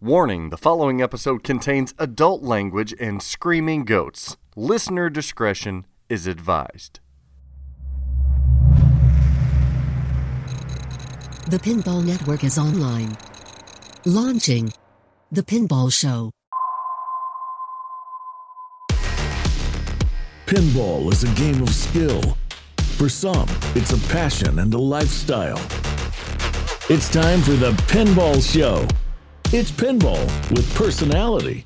Warning the following episode contains adult language and screaming goats. Listener discretion is advised. The Pinball Network is online. Launching The Pinball Show. Pinball is a game of skill. For some, it's a passion and a lifestyle. It's time for the Pinball Show. It's pinball with personality.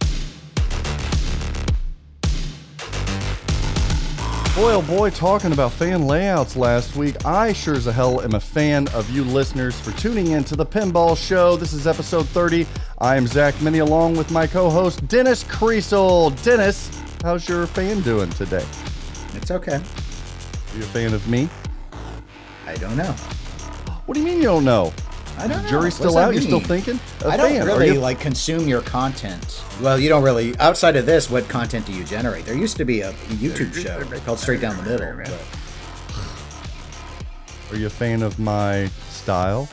Boy, oh boy, talking about fan layouts last week. I sure as a hell am a fan of you listeners for tuning in to the Pinball Show. This is episode 30. I am Zach Meny along with my co host, Dennis Kriesel. Dennis, how's your fan doing today? It's okay. Are you a fan of me? I don't know. What do you mean you don't know? I don't know. Jury's still that out. You're still thinking? A I don't fan. Really like consume your content. Well, you don't really. Outside of this, what content do you generate? There used to be a YouTube show called Straight Down the Middle. But Are you a fan of my style,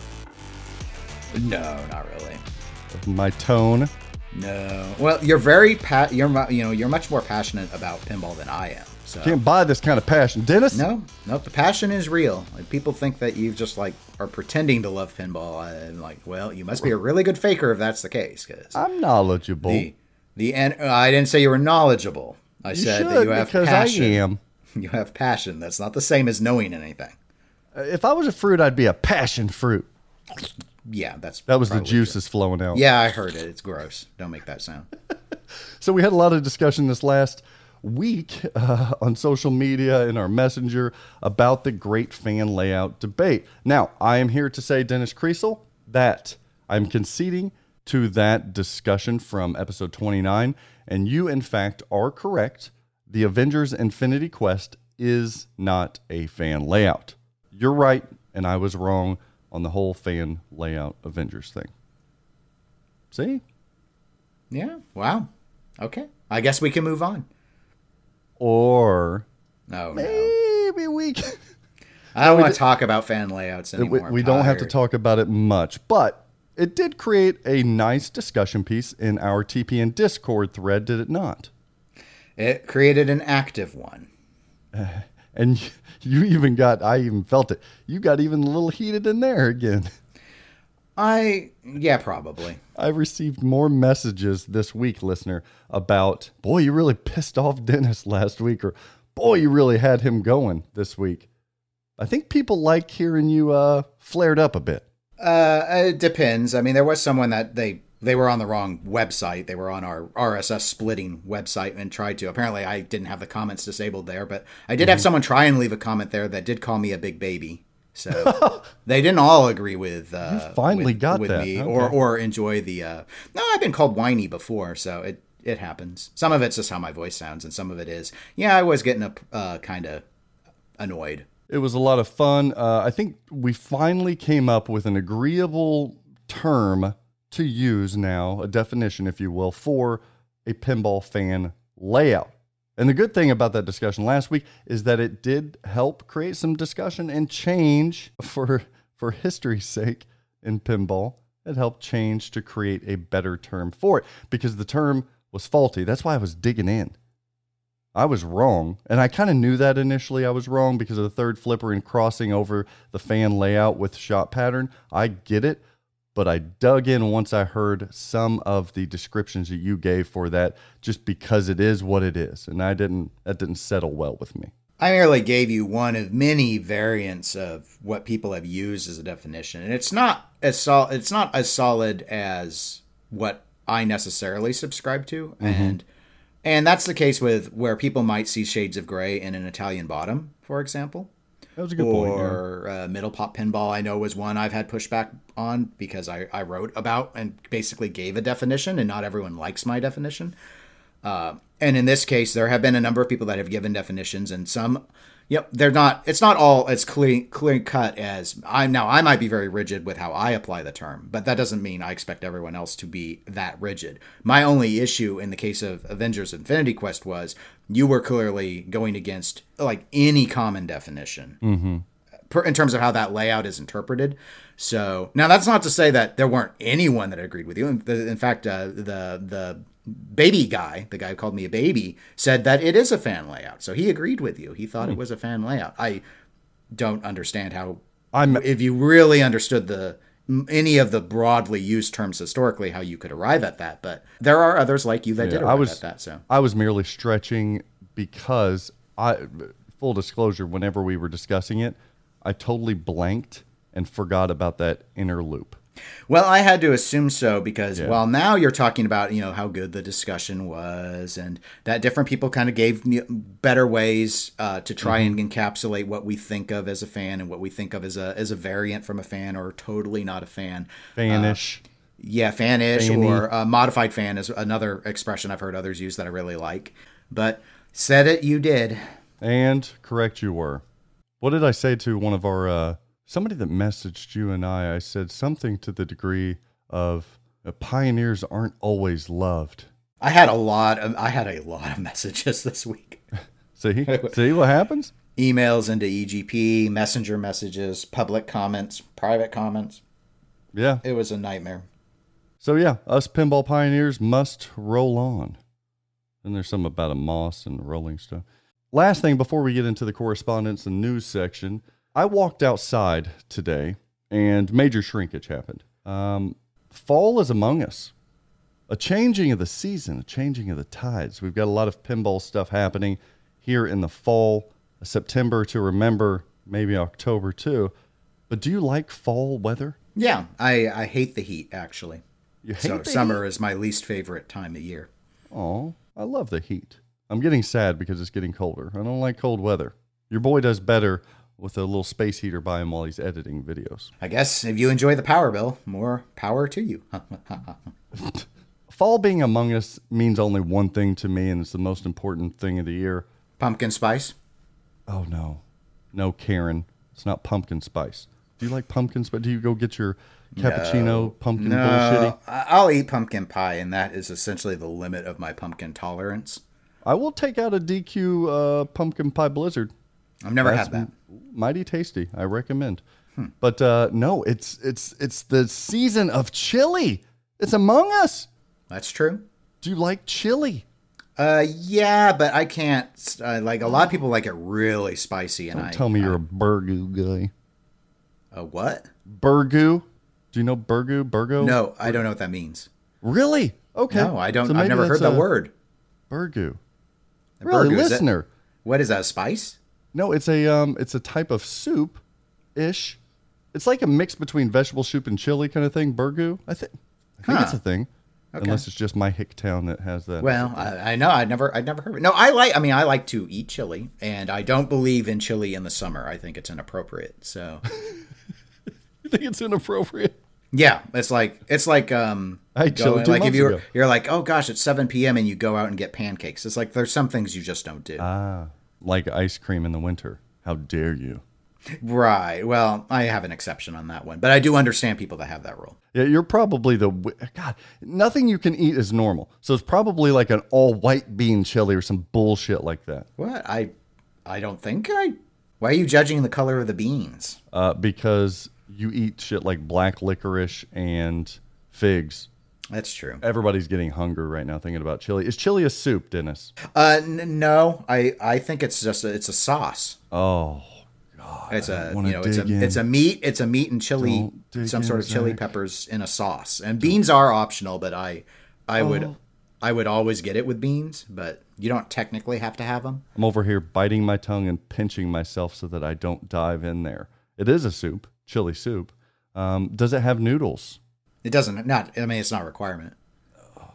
no, not really. of my tone? No. Well, you're very pa- you're you know you're much more passionate about pinball than I am. So Can't buy this kind of passion, Dennis. no, no, the passion is real. Like, people think that you've just like are pretending to love pinball. I'm like, well, you must be a really good faker if that's the case. Because I'm knowledgeable. the the en- uh, I didn't say you were knowledgeable. I you said that you have because passion. I am. You have passion. That's not the same as knowing anything. If I was a fruit, I'd be a passion fruit. Yeah, that's That was the juices flowing out. Yeah, I heard it. It's gross. Don't make that sound. So we had a lot of discussion this last week uh, on social media in our messenger about the great fan layout debate. Now, I am here to say, Dennis Kriesel, that I'm conceding to that discussion from episode 29, and you, in fact, are correct. The Avengers Infinity Quest is not a fan layout. You're right, and I was wrong on the whole fan layout Avengers thing. See? Yeah. Wow. Okay. I guess we can move on. Or No, no. maybe we can. I don't want to talk about fan layouts we, anymore. I'm we don't have to talk about it much, but it did create a nice discussion piece in our TPN Discord thread, did it not? It created an active one. And you even got, I even felt it. You got even a little heated in there again. I yeah, probably. I received more messages this week, listener, about, boy, you really pissed off Dennis last week, or boy, you really had him going this week. I think people like hearing you uh, flared up a bit. Uh, it depends. I mean, there was someone that they they were on the wrong website. They were on our RSS splitting website and tried to. Apparently, I didn't have the comments disabled there, but I did Mm-hmm. have someone try and leave a comment there that did call me a big baby. So they didn't all agree with. Uh, You finally with, got with that. me or or enjoy the. Uh, no, I've been called whiny before, so it it happens. Some of it's just how my voice sounds, and some of it is yeah, I was getting a uh, kind of annoyed. It was a lot of fun. Uh, I think we finally came up with an agreeable term to use now, a definition, if you will, for a pinball fan layout. And the good thing about that discussion last week is that it did help create some discussion and change for for history's sake in pinball. It helped change to create a better term for it because the term was faulty. That's why I was digging in. I was wrong. And I kind of knew that initially I was wrong because of the third flipper and crossing over the fan layout with shot pattern. I get it. But I dug in once I heard some of the descriptions that you gave for that just because it is what it is. And I didn't, that didn't settle well with me. I merely gave you one of many variants of what people have used as a definition, and it's not as sol- it's not as solid as what I necessarily subscribe to, mm-hmm. and and that's the case with where people might see shades of gray in an Italian bottom, for example, That was a good point. yeah. or uh, middle pop pinball. I know was one I've had pushback on because I I wrote about and basically gave a definition, and not everyone likes my definition. Uh, and in this case, there have been a number of people that have given definitions, and some, yep, they're not. It's not all as clear clear cut as I'm now. I might be very rigid with how I apply the term, but that doesn't mean I expect everyone else to be that rigid. My only issue in the case of Avengers: Infinity Quest was you were clearly going against like any common definition. per, in terms of how that layout is interpreted. So now that's not to say that there weren't anyone that agreed with you. In, in fact, uh, the the baby guy, the guy who called me a baby, said that it is a fan layout. So he agreed with you. He thought it hmm. was a fan layout. I don't understand how I'm if you really understood the any of the broadly used terms historically how you could arrive at that but there are others like you that did arrive I was at that so I was merely stretching because I full disclosure whenever we were discussing it, I totally blanked and forgot about that inner loop. Well i had to assume so because well now you're talking about you know how good the discussion was and that different people kind of gave me better ways uh, to try Mm-hmm. and encapsulate what we think of as a fan and what we think of as a as a variant from a fan or totally not a fan Fanish. Yeah, fanish or uh, modified fan is another expression I've heard others use that I really like. But said it, you did. and correct you were. What did I say to one of our uh, somebody that messaged you and I? I said something to the degree of uh, pioneers aren't always loved. I had a lot of I had a lot of messages this week. See, see what happens? Emails into EGP, messenger messages, public comments, private comments. Yeah. It was a nightmare. So yeah, us pinball pioneers must roll on. And there's some about a moss and rolling stuff. Last thing before we get into the correspondence and news section, I walked outside today and major shrinkage happened. Um, fall is among us. A changing of the season, a changing of the tides. We've got a lot of pinball stuff happening here in the fall, September to remember, maybe October too. But do you like fall weather? Yeah, I, I hate the heat actually. You hate So summer is my least favorite time of year. Oh, I love the heat. I'm getting sad because it's getting colder. I don't like cold weather. Your boy does better with a little space heater by him while he's editing videos. I guess if you enjoy the power bill, more power to you. Fall being among us means only one thing to me, and it's the most important thing of the year. Pumpkin spice. Oh no, no, Karen, it's not pumpkin spice. Do you like pumpkin spice? Do you go get your cappuccino pumpkin? No, I- I'll eat pumpkin pie, and that is essentially the limit of my pumpkin tolerance. I will take out a DQ uh, pumpkin pie blizzard. I've never That's had that. mighty tasty. I recommend. But uh, no, it's it's it's the season of chili. It's among us. That's true. Do you like chili? Uh, yeah, but I can't. Uh, like a lot of people like it really spicy, and I Tell me you're a burgoo guy. a what? Burgoo? Do you know burgoo? Burgo? No, I don't know what that means. Really? Okay. No, I don't. So I've never heard that word. Burgoo. Really, Burgoo, listener? What is that? Spice? No, it's a um, it's a type of soup, ish. It's like a mix between vegetable soup and chili kind of thing. Burgoo. I think. I think it's a thing. Unless it's just my hick town that has that. Well, I, I know. I never. I never heard of it. No, I like. I mean, I like to eat chili, and I don't believe in chili in the summer. I think it's inappropriate. So, you think it's inappropriate? yeah, it's like it's like um. I going- like if you're ago. you're like, oh gosh, it's seven p.m. and you go out and get pancakes. It's like there's some things you just don't do. Ah, like ice cream in the winter. How dare you? Right. Well, I have an exception on that one, but I do understand people that have that rule. Yeah, you're probably the God. Nothing you can eat is normal, so it's probably like an all white bean chili or some bullshit like that. What? I I don't think I. Why are you judging the color of the beans? Uh, because you eat shit like black licorice and figs. That's true. Everybody's getting hungry right now thinking about chili. Is chili a soup, Dennis? Uh, n- no, I I think it's just a, it's a sauce. Oh, God, It's a you know it's a in. it's a meat it's a meat and chili some sort of chili Zach. peppers in a sauce and beans are optional but I I Oh. would I would always get it with beans but you don't technically have to have them. I'm over here biting my tongue and pinching myself so that I don't dive in there. It is a soup, chili soup. Um, does it have noodles? It doesn't not I mean it's not a requirement. Oh,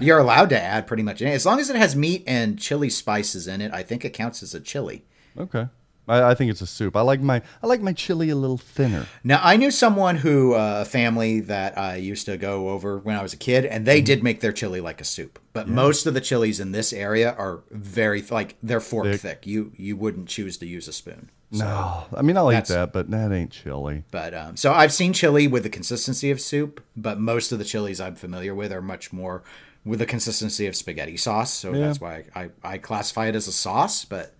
You're allowed to add pretty much any as long as it has meat and chili spices in it. I think it counts as a chili. Okay, I, I think it's a soup. I like my I like my chili a little thinner. Now, I knew someone who, uh, a family that I used to go over when I was a kid, and Mm-hmm. they did make their chili like a soup. But most of the chilies in this area are very, like, they're fork thick. Thick. You you wouldn't choose to use a spoon. No, I mean I'll eat that, but that ain't chili. But um, so I've seen chili with the consistency of soup, but most of the chilies I'm familiar with are much more with the consistency of spaghetti sauce. So that's why I, I, I classify it as a sauce. But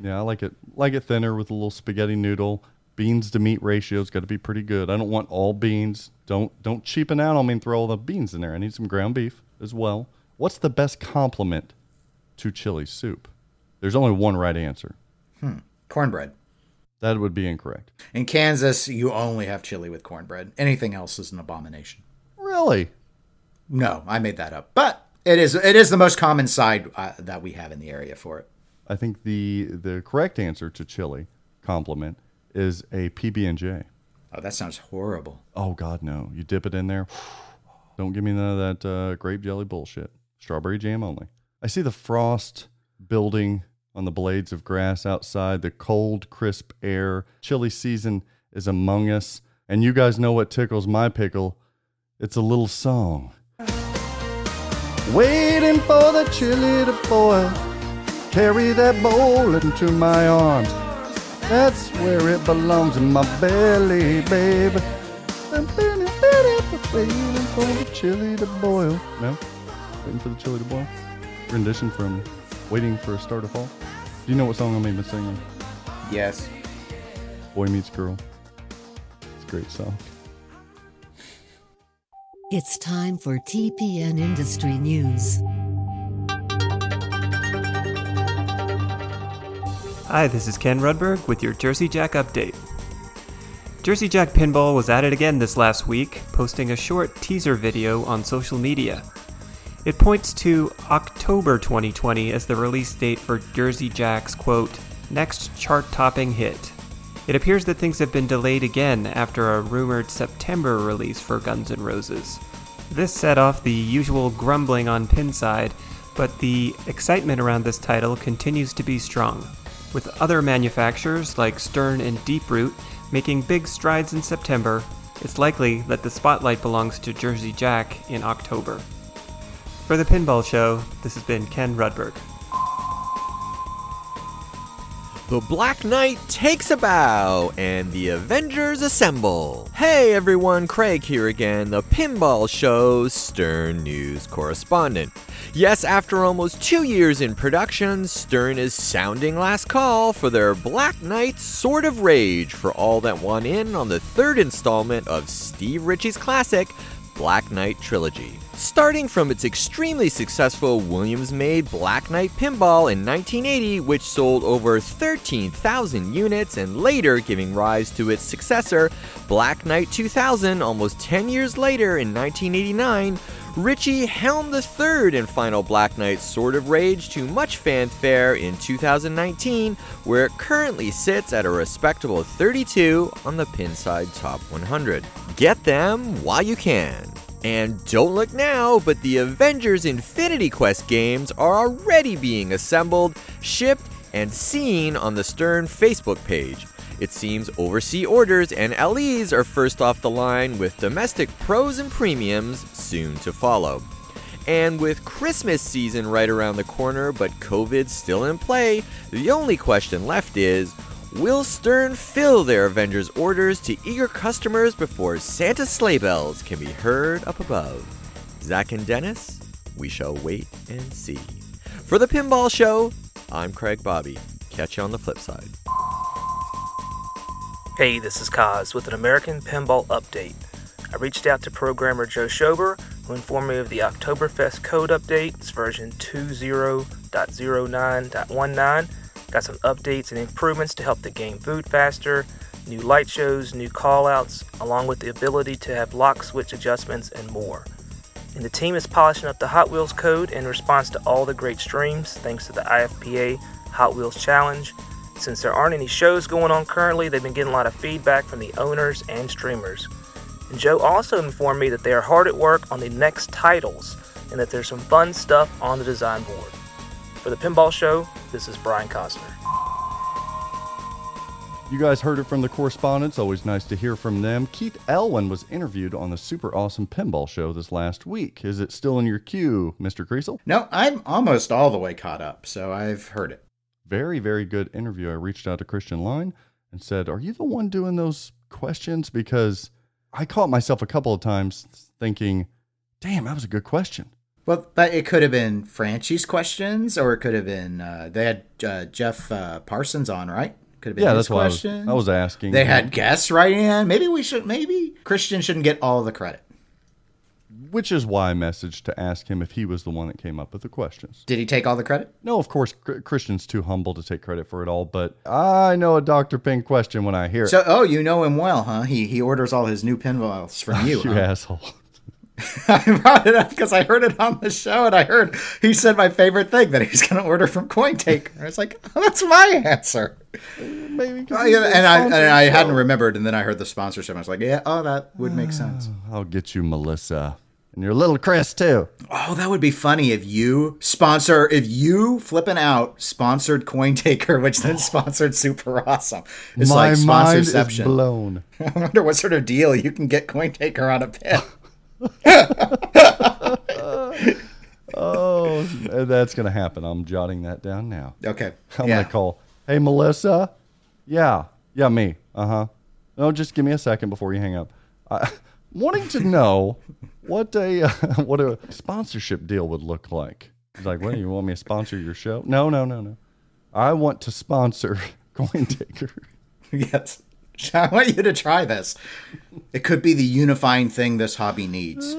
Yeah, I like it like it thinner with a little spaghetti noodle, beans to meat ratio's got to be pretty good. I don't want all beans. Don't don't cheapen out on me and throw all the beans in there. I need some ground beef as well. What's the best complement to chili soup? There's only one right answer. Hmm. Cornbread. That would be incorrect. In Kansas, you only have chili with cornbread. Anything else is an abomination. Really? No, I made that up. But it is it is the most common side uh, that we have in the area for it. I think the the correct answer to chili compliment is a PB and J. Oh, that sounds horrible. Oh God, no! You dip it in there. Don't give me none of that uh, grape jelly bullshit. Strawberry jam only. I see the frost building on the blades of grass outside. The cold, crisp air. chilly season is among us, and you guys know what tickles my pickle. It's a little song. Waiting for the chili to boil. Carry that bowl into my arms. That's where it belongs in my belly, baby. Waiting for the chili to boil. No? Waiting for the chili to boil? Rendition from Waiting for a Star to Fall. Do you know what song I'm even singing? Yes. Boy Meets Girl. It's a great song. It's time for TPN Industry News. Hi, this is Ken Rudberg with your Jersey Jack update. Jersey Jack Pinball was at it again this last week, posting a short teaser video on social media. It points to October 2020 as the release date for Jersey Jack's quote, next chart topping hit. It appears that things have been delayed again after a rumored September release for Guns N' Roses. This set off the usual grumbling on Pinside, but the excitement around this title continues to be strong, with other manufacturers like Stern and Deeproot making big strides in September. It's likely that the spotlight belongs to Jersey Jack in October. For the Pinball Show, this has been Ken Rudberg. The Black Knight takes a bow and the Avengers assemble. Hey everyone, Craig here again, the Pinball Show's Stern News correspondent. Yes, after almost two years in production, Stern is sounding last call for their Black Knight Sword of Rage for all that want in on the third installment of Steve Ritchie's classic, Black Knight Trilogy. Starting from its extremely successful Williams made Black Knight Pinball in 1980, which sold over 13,000 units, and later giving rise to its successor, Black Knight 2000, almost 10 years later in 1989. Ritchie helmed the third and final Black Knight Sword of Rage to much fanfare in 2019, where it currently sits at a respectable 32 on the Pinside Top 100. Get them while you can. And don't look now, but the Avengers Infinity Quest games are already being assembled, shipped, and seen on the Stern Facebook page. It seems overseas orders and LEs are first off the line, with domestic pros and premiums soon to follow. And with Christmas season right around the corner, but COVID still in play, the only question left is Will Stern fill their Avengers orders to eager customers before Santa sleigh bells can be heard up above? Zach and Dennis, we shall wait and see. For the Pinball Show, I'm Craig Bobby. Catch you on the flip side. Hey, this is Kaz with an American Pinball update. I reached out to programmer Joe Schober, who informed me of the Oktoberfest code update. It's version 20.09.19. Got some updates and improvements to help the game boot faster, new light shows, new callouts, along with the ability to have lock switch adjustments and more. And the team is polishing up the Hot Wheels code in response to all the great streams thanks to the IFPA Hot Wheels Challenge. Since there aren't any shows going on currently, they've been getting a lot of feedback from the owners and streamers. And Joe also informed me that they are hard at work on the next titles and that there's some fun stuff on the design board. For the Pinball Show, this is Brian Costner. You guys heard it from the correspondents. Always nice to hear from them. Keith Elwin was interviewed on the Super Awesome Pinball Show this last week. Is it still in your queue, Mr. Kriesel? No, I'm almost all the way caught up, so I've heard it. Very, very good interview. I reached out to Christian Line and said, Are you the one doing those questions? Because I caught myself a couple of times thinking, Damn, that was a good question. Well, but it could have been Franchi's questions, or it could have been uh, they had uh, Jeff uh, Parsons on, right? Could have been Yeah, his that's why I was, question. I was asking. They had guests right in. Maybe we should. Maybe Christian shouldn't get all the credit. which is why I messaged to ask him if he was the one that came up with the questions. Did he take all the credit? No, of course, Christian's too humble to take credit for it all, but I know a Dr. Ping question when I hear it. So, oh, you know him well, huh? He he orders all his new pinballs from you. You huh? asshole. I brought it up because I heard it on the show, and I heard he said my favorite thing that he's going to order from CoinTaker. I was like, oh, that's my answer. Maybe. Oh, yeah, and I and I hadn't remembered, and then I heard the sponsorship. I was like, yeah, oh, that would make ah, sense. I'll get you, Melissa. And your little Chris, too. Oh, that would be funny if you sponsor, if you flipping out sponsored CoinTaker, which then sponsored Super Awesome. It's My like mind is sponsorception. blown. I wonder what sort of deal you can get CoinTaker on a pin. Oh, that's going to happen. I'm jotting that down now. Okay. I'm yeah. going to call. Hey, Melissa. Yeah. Yeah, me. Uh huh. No, just give me a second before you hang up. Wanting to know what a uh, what a sponsorship deal would look like. He's like, "What? Do you want me to sponsor your show?" No, no, no, no. I want to sponsor CoinTaker. Yes. I want you to try this. It could be the unifying thing this hobby needs.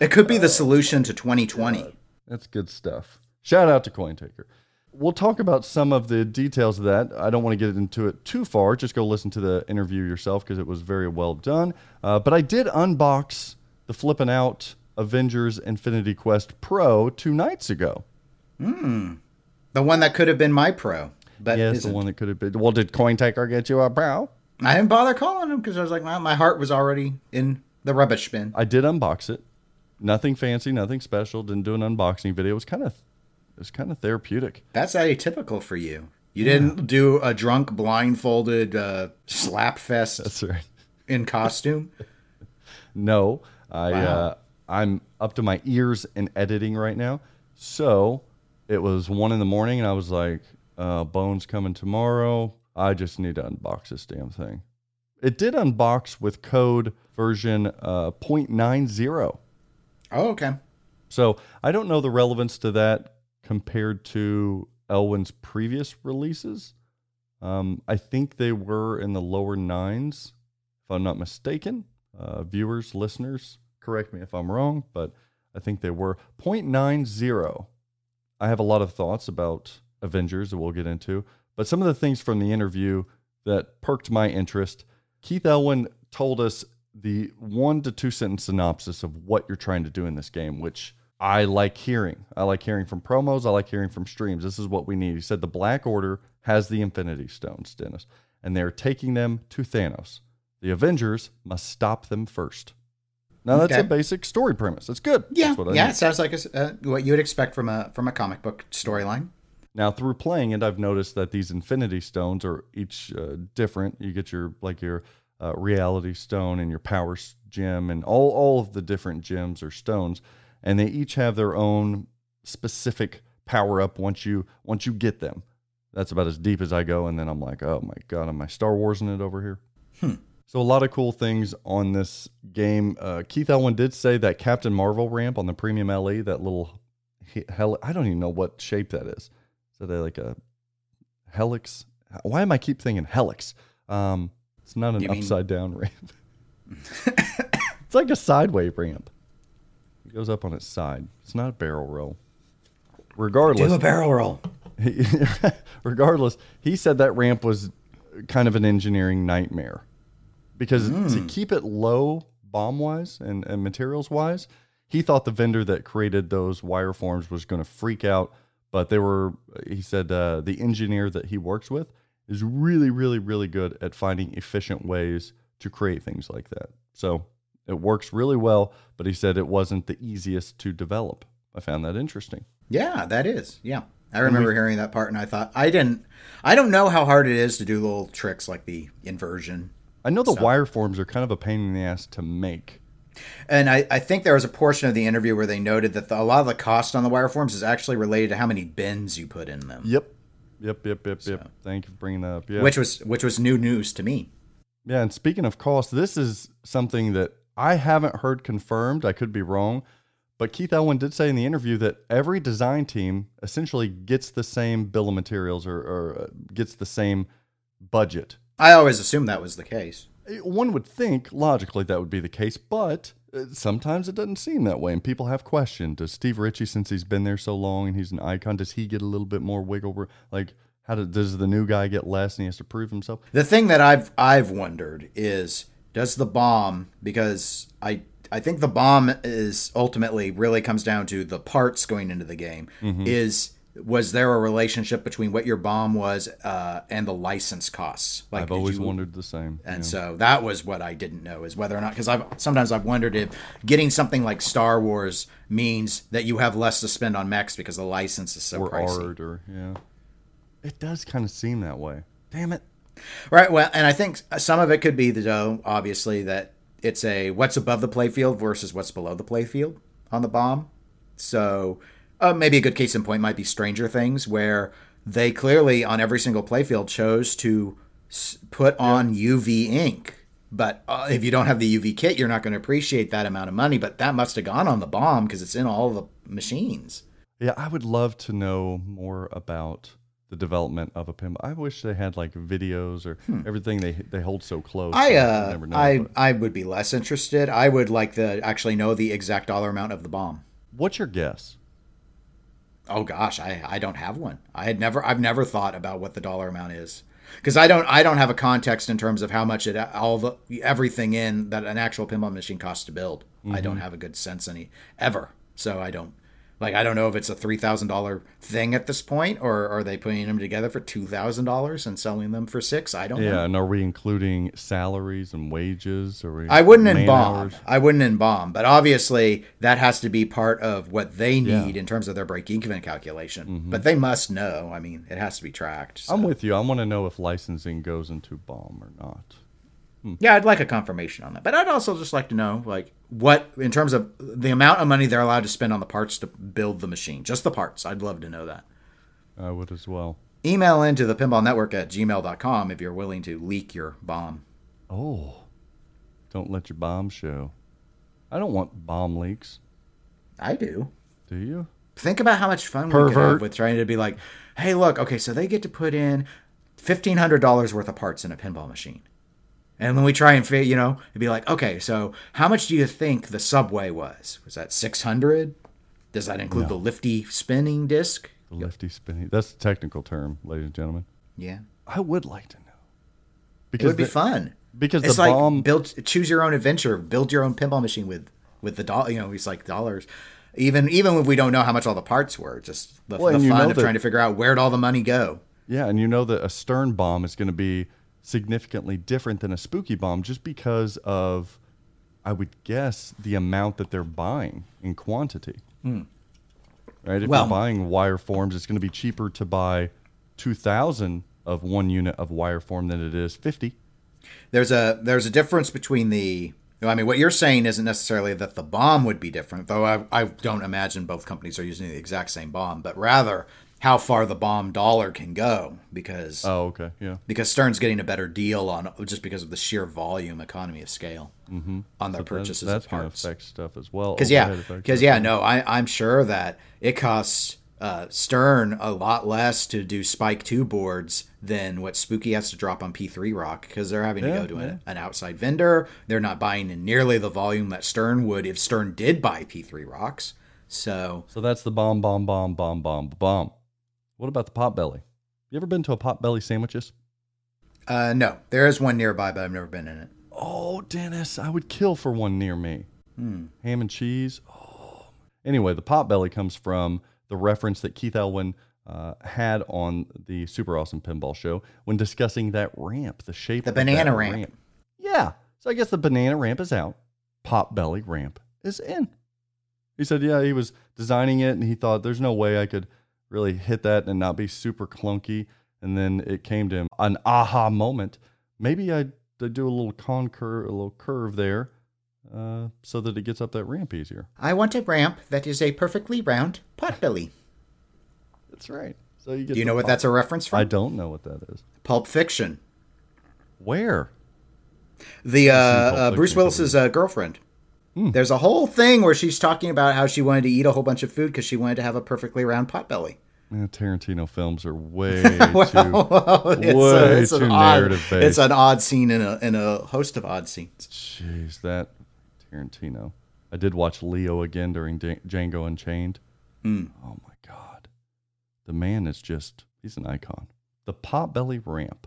It could be the solution to 2020. That's good stuff. Shout out to CoinTaker. We'll talk about some of the details of that. I don't want to get into it too far. Just go listen to the interview yourself because it was very well done. Uh, but I did unbox the flipping out Avengers Infinity Quest Pro two nights ago. The one that could have been my pro. But Yes, isn't. the one that could have been. Well, did CoinTaker get you a Pro? I didn't bother calling him because I was like, well, my heart was already in the rubbish bin. I did unbox it. Nothing fancy, nothing special. Didn't do an unboxing video. It was kind of, it was kind of therapeutic. That's atypical for you. You didn't do a drunk, blindfolded uh, slap fest That's right. in costume. No, I Wow. uh, I'm up to my ears in editing right now. So it was one in the morning, and I was like, uh, "Bones coming tomorrow. I just need to unbox this damn thing." It did unbox with code version uh, 0.90. Oh, okay. So I don't know the relevance to that compared to Elwin's previous releases. Um, I think they were in the lower nines, if I'm not mistaken. Uh, viewers, listeners, correct me if I'm wrong, but I think they were 0.90. I have a lot of thoughts about Avengers that we'll get into, but some of the things from the interview that perked my interest. Keith Elwin told us the one to two sentence synopsis of what you're trying to do in this game, which I like hearing. I like hearing from promos. I like hearing from streams. This is what we need. He said the Black Order has the Infinity Stones, Dennis, and they're taking them to Thanos. The Avengers must stop them first. Now that's Okay. a basic story premise. That's good. Yeah, That's yeah. need. It sounds like a uh, what you would expect from a from a comic book storyline. Now, through playing it, I've noticed that these Infinity Stones are each uh, different. You get your like your uh, Reality Stone and your Power Gem, and all all of the different gems or stones, and they each have their own specific power up once you once you get them. That's about as deep as I go, and then I'm like, oh my god, am I Star Wars in it over here? So a lot of cool things on this game. Uh, Keith Elwin did say that Captain Marvel ramp on the premium LE, that little he- hel- I don't even know what shape that is. Is a, like a helix? Why am I keep thinking helix? Um, it's not an You mean- upside down ramp. it's like a sideway ramp. It goes up on its side. It's not a barrel roll. Regardless, do a barrel roll. regardless, he said that ramp was kind of an engineering nightmare because to keep it low bomb wise and, and materials wise, he thought the vendor that created those wire forms was going to freak out. But they were, he said, uh, the engineer that he works with is really, really, really good at finding efficient ways to create things like that. So it works really well, but he said it wasn't the easiest to develop. I found that interesting. Yeah, that is. Yeah. I remember hearing that part and I thought I didn't I don't know how hard it is to do little tricks like the inversion. I know the wire forms are kind of a pain in the ass to make. And I, I think there was a portion of the interview where they noted that the, a lot of the cost on the wire forms is actually related to how many bins you put in them, Yep. Yep, yep, yep, yep. Thank you for bringing that up. Yeah. which was which was new news to me. yeah, and speaking of cost, this is something that I haven't heard confirmed. I could be wrong. But Keith Elwin did say in the interview that every design team essentially gets the same bill of materials or, or uh, gets the same budget. I always assumed that was the case. One would think logically that would be the case, but uh, sometimes it doesn't seem that way, and people have questioned. Does Steve Ritchie, since he's been there so long and he's an icon, does he get a little bit more wiggle room? Like, how do, does the new guy get less and he has to prove himself? The thing that I've I've wondered is does the bomb because I I think the bomb is ultimately really comes down to the parts going into the game is was there a relationship between what your bomb was uh, and the license costs? Like, I've always you- wondered the same. And yeah. so that was what I didn't know is whether or not because I've sometimes I've wondered if getting something like Star Wars means that you have less to spend on mechs because the license is so or pricey. art, or yeah, it does kind of seem that way. Damn it! Right. Well, and I think some of it could be the though, obviously, that it's a what's above the playfield versus what's below the playfield on the bomb. So uh, maybe a good case in point might be Stranger Things, where they clearly on every single playfield chose to s- put on UV ink. But uh, if you don't have the UV kit, you're not going to appreciate that amount of money. But that must have gone on the bomb because it's in all the machines. Yeah, I would love to know more about the development of a pinball. I wish they had like videos or everything they they hold so close. Hmm. I uh, never know, I but- I would be less interested. I would like to actually know the exact dollar amount of the bomb. What's your guess? Oh gosh, I, I don't have one. I had never I've never thought about what the dollar amount is because I don't I don't have a context in terms of how much it all the everything in that an actual pinball machine costs to build. I don't mm-hmm. have a good sense any ever. So I don't like I don't know if it's a three thousand dollar thing at this point or are they putting them together for two thousand dollars and selling them for six? I don't know. Yeah, and are we including salaries and wages? Or I wouldn't embalm. hours? I wouldn't embalm, but obviously that has to be part of what they need Yeah. Mm-hmm. in terms of their break-even calculation. But they must know. I mean, it has to be tracked. so- I'm with you. I want to know if licensing goes into bomb or not. Hmm. Yeah, I'd like a confirmation on that. But I'd also just like to know, like, what in terms of the amount of money they're allowed to spend on the parts to build the machine, just the parts. I'd love to know that. I would as well. Email into the pinball network at gmail.com if you're willing to leak your bomb. Oh, don't let your bomb show. I don't want bomb leaks. I do. Do you? Think about how much fun we could Pervert. have with trying to be like, hey, look, okay, so they get to put in fifteen hundred dollars worth of parts in a pinball machine, and when we try and figure, you know, it'd be like, okay, so how much do you think the subway was? Was that six hundred? Does that include the lifty spinning disc? The lefty spinning. That's the technical term, ladies and gentlemen. Yeah, I would like to know. Because it would be the- fun. Because It's the like bomb. build, choose your own adventure, build your own pinball machine with with the dollar. You know, it's like dollars. Even even if we don't know how much all the parts were, just the, Well, the fun of that- trying to figure out where'd all the money go. Yeah, and you know that a stern bomb is going to be significantly different than a spooky bomb just because of, I would guess, the amount that they're buying in quantity. Right? If Hmm. Well- you're buying wire forms, it's going to be cheaper to buy 2,000 of one unit of wire form than it is 50. there's a there's a difference between the I mean what you're saying isn't necessarily that the bomb would be different though I, I don't imagine both companies are using the exact same bomb but rather how far the bomb dollar can go because Oh, okay. Yeah. because Stern's getting a better deal on just because of the sheer volume economy of scale Mm-hmm. on their That- purchases that's of going to parts affect stuff as well. because yeah because yeah no I, I'm sure that it costs uh, Stern a lot less to do Spike 2 boards than what Spooky has to drop on P3-ROC because they're having Yeah, to go to yeah. an, an outside vendor. They're not buying in nearly the volume that Stern would if Stern did buy P3-ROCs. So So that's the bomb, bomb, bomb, bomb, bomb, bomb. What about the pot belly? You ever been to a pot belly sandwiches? uh, no, there is one nearby, but I've never been in it. Oh, Dennis, I would kill for one near me. Hmm. Ham and cheese. Oh. Anyway, the pot belly comes from the reference that Keith Elwin uh, had on the Super Awesome Pinball Show when discussing that ramp, the shape The banana ramp. Yeah. So I guess the banana ramp is out. Pot belly ramp is in. He said, yeah, he was designing it and he thought there's no way I could really hit that and not be super clunky. And then it came to him an aha moment. Maybe I'd, I'd do a little concur, a little curve there, uh, so that it gets up that ramp easier. I want a ramp that is a perfectly round potbelly. That's right. So you get Do you know what that's a reference from? I don't know what that is. Pulp Fiction. Where? The uh, uh, Bruce Willis's uh, girlfriend. There's a whole thing where she's talking about how she wanted to eat a whole bunch of food because she wanted to have a perfectly round potbelly. Eh, Tarantino films are way Well, too. it's, way it's too an odd, narrative-based. It's an odd scene in a in a host of odd scenes. Jeez, that Tarantino. I did watch Leo again during Django Unchained. Mm. Oh my god, the man is just—he's an icon. The potbelly ramp.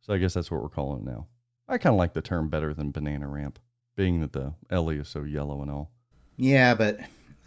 So I guess that's what we're calling it now. I kind of like the term better than banana ramp, being that the LE is so yellow and all. Yeah, but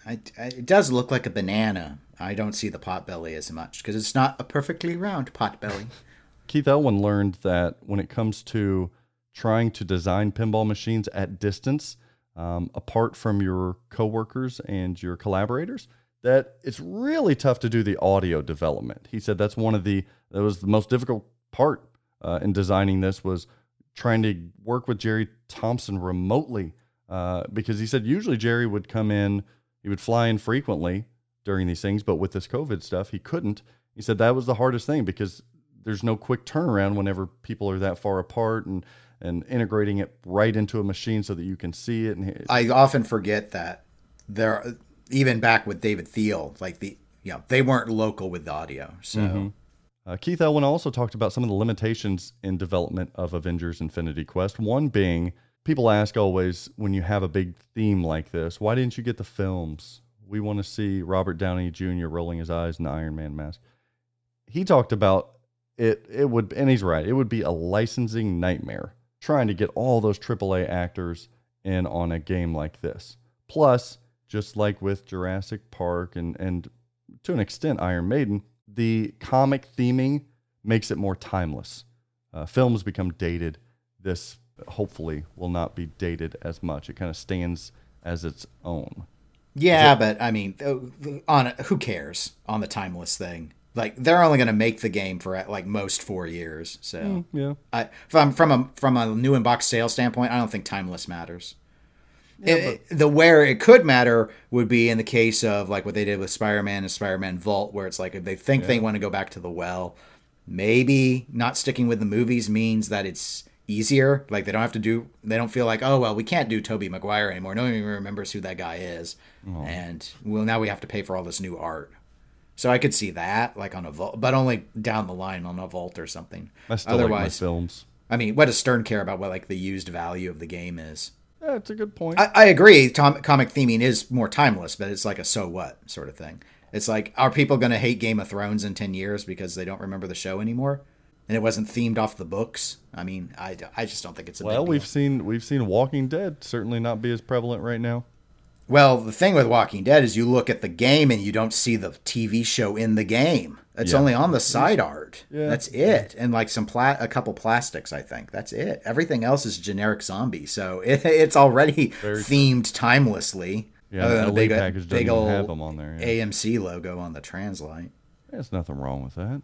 I, it does look like a banana. I don't see the pot belly as much because it's not a perfectly round pot belly. Keith Elwin learned that when it comes to trying to design pinball machines at distance, um, apart from your coworkers and your collaborators, that it's really tough to do the audio development. He said that's one of the that was the most difficult part uh, in designing this was trying to work with Jerry Thompson remotely uh, because he said usually Jerry would come in, he would fly in frequently during these things, but with this COVID stuff, he couldn't. He said that was the hardest thing because there's no quick turnaround whenever people are that far apart and and integrating it right into a machine so that you can see it. And I often forget that there, even back with David Thiel, like the you know they weren't local with the audio, so. Uh, Keith Elwin also talked about some of the limitations in development of Avengers Infinity Quest. One being, people ask always when you have a big theme like this, why didn't you get the films? We want to see Robert Downey Jr. rolling his eyes in the Iron Man mask. He talked about it, it would, and he's right, it would be a licensing nightmare trying to get all those AAA actors in on a game like this. Plus, just like with Jurassic Park and, and to an extent Iron Maiden, the comic theming makes it more timeless. Uh, films become dated. This hopefully will not be dated as much. It kind of stands as its own. Yeah, but I mean, uh, on who cares on the timeless thing? Like they're only going to make the game for at like most four years. So Yeah. I, from from a from a new in box sales standpoint, I don't think timeless matters. It- the where it could matter would be in the case of like what they did with Spider-Man and Spider-Man Vault, where it's like if they think they want to go back to the well, maybe not sticking with the movies means that it's easier. Like they don't have to do, they don't feel like, oh well, we can't do Tobey Maguire anymore. No one even remembers who that guy is, oh. and well now we have to pay for all this new art. So I could see that like on a vault, but only down the line on a vault or something. I still like my Otherwise, films. I mean, what does Stern care about what like the used value of the game is? Yeah, it's a good point. I, I agree. Tom, comic theming is more timeless, but it's like a so what sort of thing. It's like, are people going to hate Game of Thrones in 10 years because they don't remember the show anymore? And it wasn't themed off the books? I mean, I, I just don't think it's a well, we've seen we've seen Walking Dead certainly not be as prevalent right now. Well, the thing with Walking Dead is you look at the game and you don't see the TV show in the game. It's Yeah. only on the side art. Yeah. That's it. And like some pla- a couple plastics, I think. That's it. Everything else is generic zombie. So it, it's already Very themed timelessly. Yeah, Other the than big, package big old have them on there. Yeah. AMC logo on the translite. There's nothing wrong with that.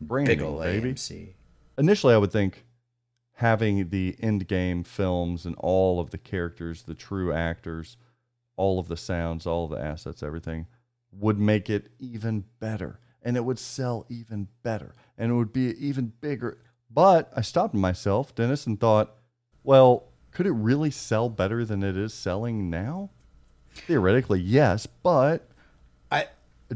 Big Branding, old baby. AMC. initially I would think having the end game films and all of the characters, the true actors, all of the sounds, all of the assets, everything would make it even better and it would sell even better and it would be even bigger. But I stopped myself, Dennis, and thought, well, could it really sell better than it is selling now? Theoretically, yes, but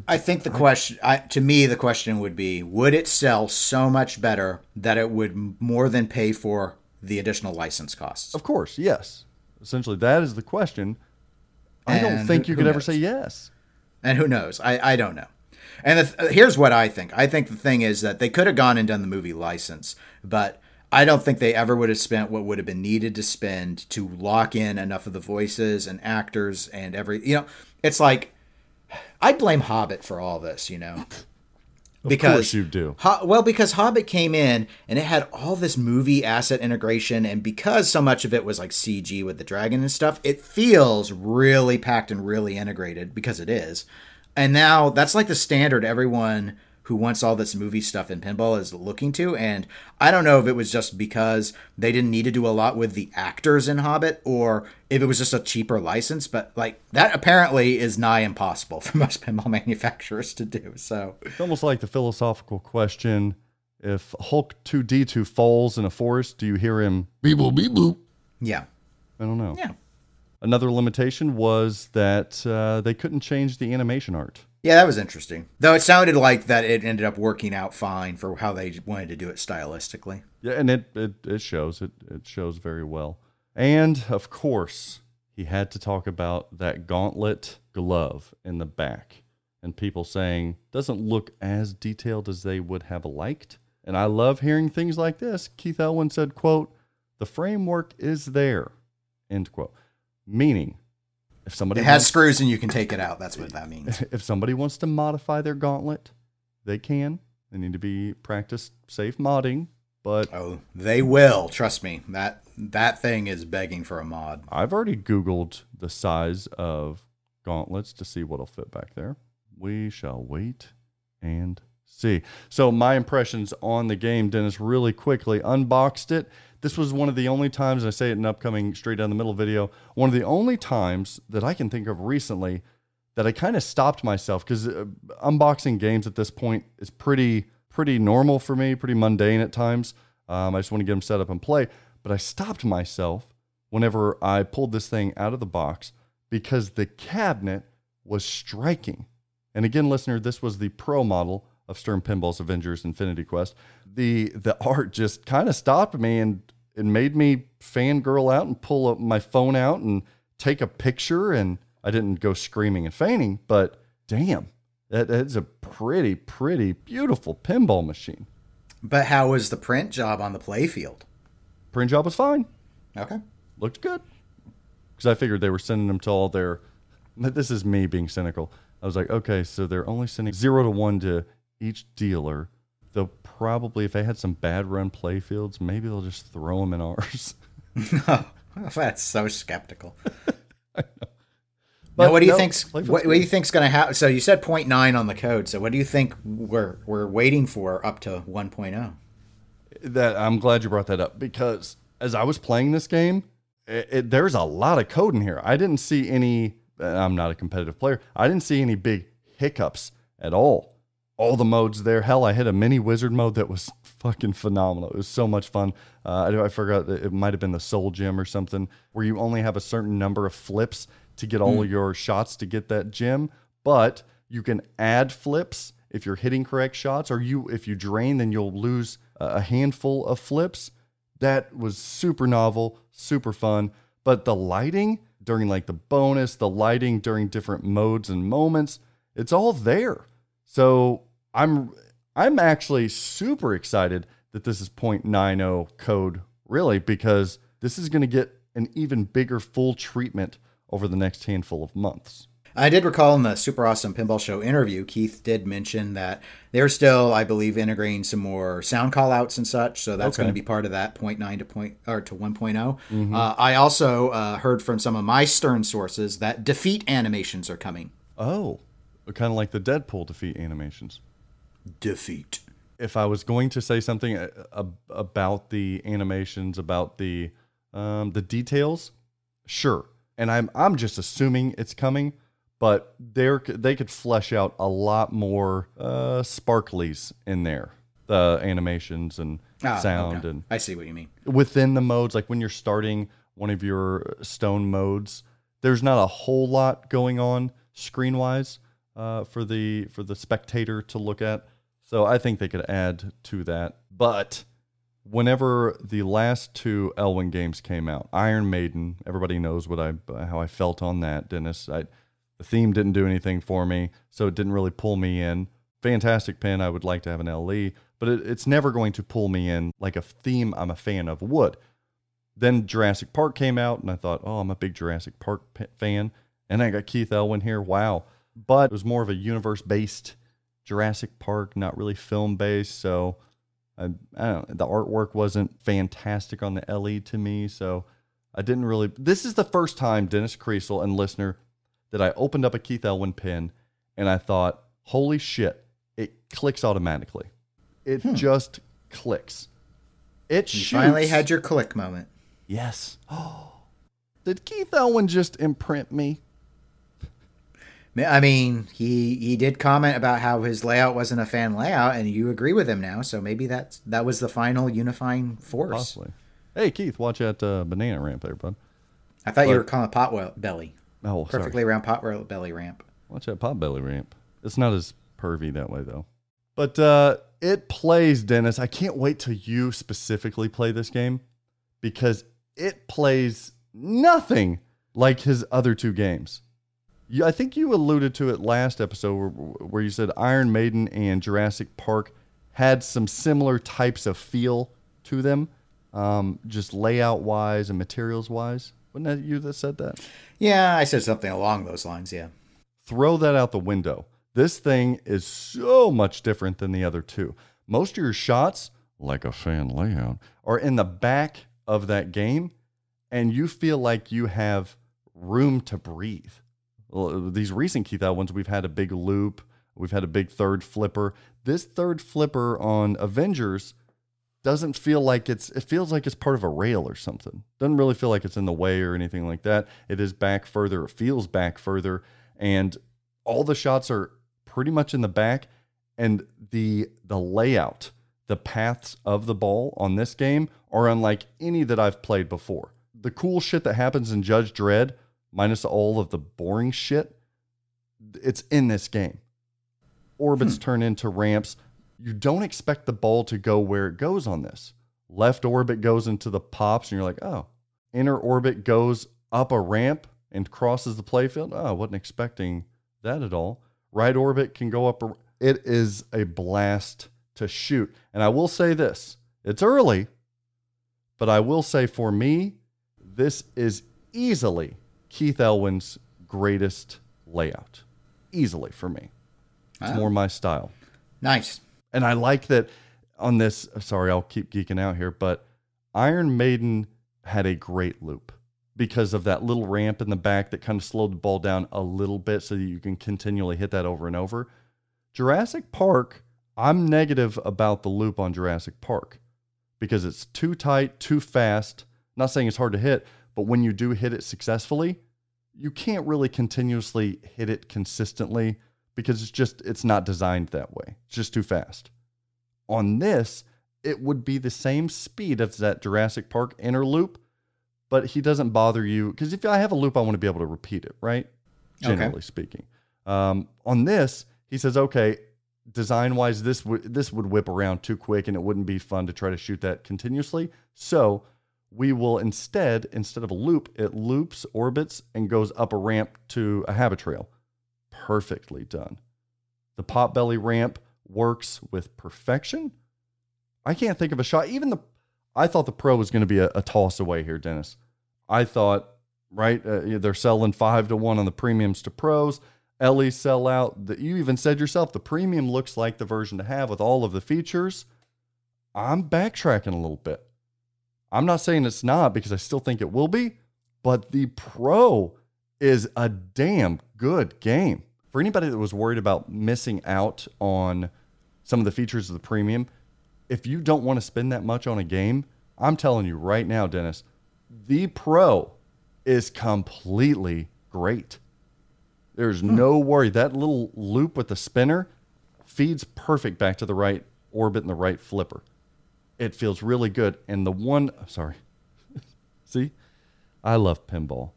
I think the question I, to me the question would be would it sell so much better that it would more than pay for the additional license costs? of course, yes. Essentially, that is the question. I don't think who- you could ever say yes. And who knows? I, I don't know. And the th- here's what I think. I think the thing is that they could have gone and done the movie license, but I don't think they ever would have spent what would have been needed to spend to lock in enough of the voices and actors and every. You know, it's like I blame Hobbit for all this. You know, because of course you do. Ho- well, because Hobbit came in and it had all this movie asset integration, and because so much of it was like CG with the dragon and stuff, it feels really packed and really integrated because it is. And now that's like the standard everyone who wants all this movie stuff in pinball is looking to. And I don't know if it was just because they didn't need to do a lot with the actors in Hobbit or if it was just a cheaper license, but like that apparently is nigh impossible for most pinball manufacturers to do. So. It's almost like the philosophical question if Hulk 2D2 falls in a forest, do you hear him beep boop beep boop? Yeah. I don't know. Yeah. Another limitation was that uh, they couldn't change the animation art. Yeah, that was interesting. Though it sounded like that it ended up working out fine for how they wanted to do it stylistically. Yeah, and it, it, it shows. It, it shows very well. And of course, he had to talk about that gauntlet glove in the back and people saying doesn't look as detailed as they would have liked. And I love hearing things like this. Keith Elwin said, quote, the framework is there, end quote. Meaning, if somebody It has wants, screws and you can take it out. That's what that means. if somebody wants to modify their gauntlet, they can. They need to be practice safe modding, but Oh, they will. Trust me. That that thing is begging for a mod. I've already Googled the size of gauntlets to see what'll fit back there. We shall wait and see. So, my impressions on the game, Dennis, really quickly unboxed it. This was one of the only times, and I say it in an upcoming straight down the middle video, one of the only times that I can think of recently that I kind of stopped myself because uh, unboxing games at this point is pretty pretty normal for me, pretty mundane at times. Um, I just want to get them set up and play. But I stopped myself whenever I pulled this thing out of the box because the cabinet was striking. And again, listener, this was the pro model of Stern Pinball's Avengers Infinity Quest. The the art just kind of stopped me and it made me fangirl out and pull up my phone out and take a picture. And I didn't go screaming and fainting, but damn, that is a pretty, pretty beautiful pinball machine. But how was the print job on the playfield? Print job was fine. Okay. looked good because I figured they were sending them to all their. But this is me being cynical. I was like, okay, so they're only sending zero to one to each dealer. Probably, if they had some bad run playfields, maybe they'll just throw them in ours. no, That's so skeptical. But now, what do you no, think's what, what do you think's going to happen? So you said 0.9 on the code. So what do you think we're we're waiting for up to oh? 1.0? that I'm glad you brought that up because as I was playing this game, it, it, there's a lot of code in here. I didn't see any. I'm not a competitive player. I didn't see any big hiccups at all. All the modes there. Hell, I hit a mini wizard mode that was fucking phenomenal. It was so much fun. Uh, I, I forgot that it might have been the soul gem or something where you only have a certain number of flips to get all of your shots to get that gem, but you can add flips if you're hitting correct shots, or you if you drain, then you'll lose a handful of flips. That was super novel, super fun. But the lighting during like the bonus, the lighting during different modes and moments, it's all there. So I'm I'm actually super excited that this is 0.90 code, really, because this is going to get an even bigger full treatment over the next handful of months. I did recall in the Super Awesome Pinball Show interview, Keith did mention that they're still, I believe, integrating some more sound callouts and such. So that's Okay. going to be part of that 0.9 to point or to 1.0. Uh, I also uh, heard from some of my Stern sources that defeat animations are coming. Oh, kind of like the Deadpool defeat animations. Defeat. if I was going to say something uh, ab- about the animations, about the um, the details, sure. And I'm I'm just assuming it's coming, but there they could flesh out a lot more uh, sparklies in there, the animations and Ah, sound okay. and I see what you mean. within the modes, like when you're starting one of your stone modes, there's not a whole lot going on screen wise uh, for the for the spectator to look at. So I think they could add to that. But whenever the last two Elwin games came out, Iron Maiden, everybody knows what I how I felt on that. Dennis, I, the theme didn't do anything for me, so it didn't really pull me in. Fantastic pin, I would like to have an LE, but it, it's never going to pull me in like a theme I'm a fan of would. Then Jurassic Park came out, and I thought, oh, I'm a big Jurassic Park p- fan. And I got Keith Elwin here. Wow. But it was more of a universe based Jurassic Park, not really film based. So I, I don't know. The artwork wasn't fantastic on the LE to me. So I didn't really. This is the first time, Dennis Kriesel and listener, that I opened up a Keith Elwin pin and I thought, holy shit, it clicks automatically. It hmm. just clicks. It You shoots. finally had your click moment. Yes. Oh, did Keith Elwin just imprint me? I mean, he he did comment about how his layout wasn't a fan layout, and you agree with him now. So maybe that's that was the final unifying force. Possibly. Hey, Keith, watch that uh, banana ramp there, bud. I thought you were calling it pot well- belly. Oh, Perfectly sorry. round pot well- belly ramp. Watch that pot belly ramp. It's not as pervy that way though. But uh, it plays, Dennis. I can't wait till you specifically play this game because it plays nothing like his other two games. You, I think you alluded to it last episode where, where you said Iron Maiden and Jurassic Park had some similar types of feel to them, um, just layout wise and materials wise. Wasn't that you that said that? Yeah, I said something along those lines. Yeah. throw that out the window. This thing is so much different than the other two. Most of your shots, like a fan layout, are in the back of that game, and you feel like you have room to breathe. These recent Keith ones, we've had a big loop, we've had a big third flipper. This third flipper on Avengers doesn't feel like it's it feels like it's part of a rail or something. Doesn't really feel like it's in the way or anything like that. It is back further, it feels back further and all the shots are pretty much in the back and the the layout, the paths of the ball on this game are unlike any that I've played before. The cool shit that happens in Judge Dredd minus all of the boring shit it's in this game. Orbits hmm. turn into ramps. You don't expect the ball to go where it goes on this. Left orbit goes into the pops, and you're like, oh. Inner orbit goes up a ramp and crosses the playfield. Oh, I wasn't expecting that at all. Right orbit can go up. A, it is a blast to shoot. And I will say this it's early, but I will say for me, this is easily Keith Elwin's greatest layout. Easily for me. It's Wow. more my style. Nice. And I like that on this. Sorry, I'll keep geeking out here, but Iron Maiden had a great loop because of that little ramp in the back that kind of slowed the ball down a little bit so that you can continually hit that over and over. Jurassic Park, I'm negative about the loop on Jurassic Park because it's too tight, too fast. Not saying it's hard to hit, but when you do hit it successfully, you can't really continuously hit it consistently because it's just it's not designed that way. It's just too fast. On this, it would be the same speed as that Jurassic Park inner loop, but he doesn't bother you because if I have a loop, I want to be able to repeat it, right? Okay. Generally speaking. Um, on this, he says, okay, design wise, this would this would whip around too quick, and it wouldn't be fun to try to shoot that continuously. So we will instead, instead of a loop, it loops, orbits, and goes up a ramp to a habit trail. Perfectly done. The pot belly ramp works with perfection. I can't think of a shot. Even the, I thought the pro was going to be a, a toss away here, Dennis. I thought, right? Uh, they're selling five to one on the premiums to pros. LE sell out. The, you even said yourself the premium looks like the version to have with all of the features. I'm backtracking a little bit. I'm not saying it's not because I still think it will be, but the pro is a damn good game. For anybody that was worried about missing out on some of the features of the premium, if you don't want to spend that much on a game, I'm telling you right now, Dennis, the pro is completely great. There's hmm. no worry. That little loop with the spinner feeds perfect back to the right orbit and the right flipper. It feels really good. And the one, sorry, see, I love pinball.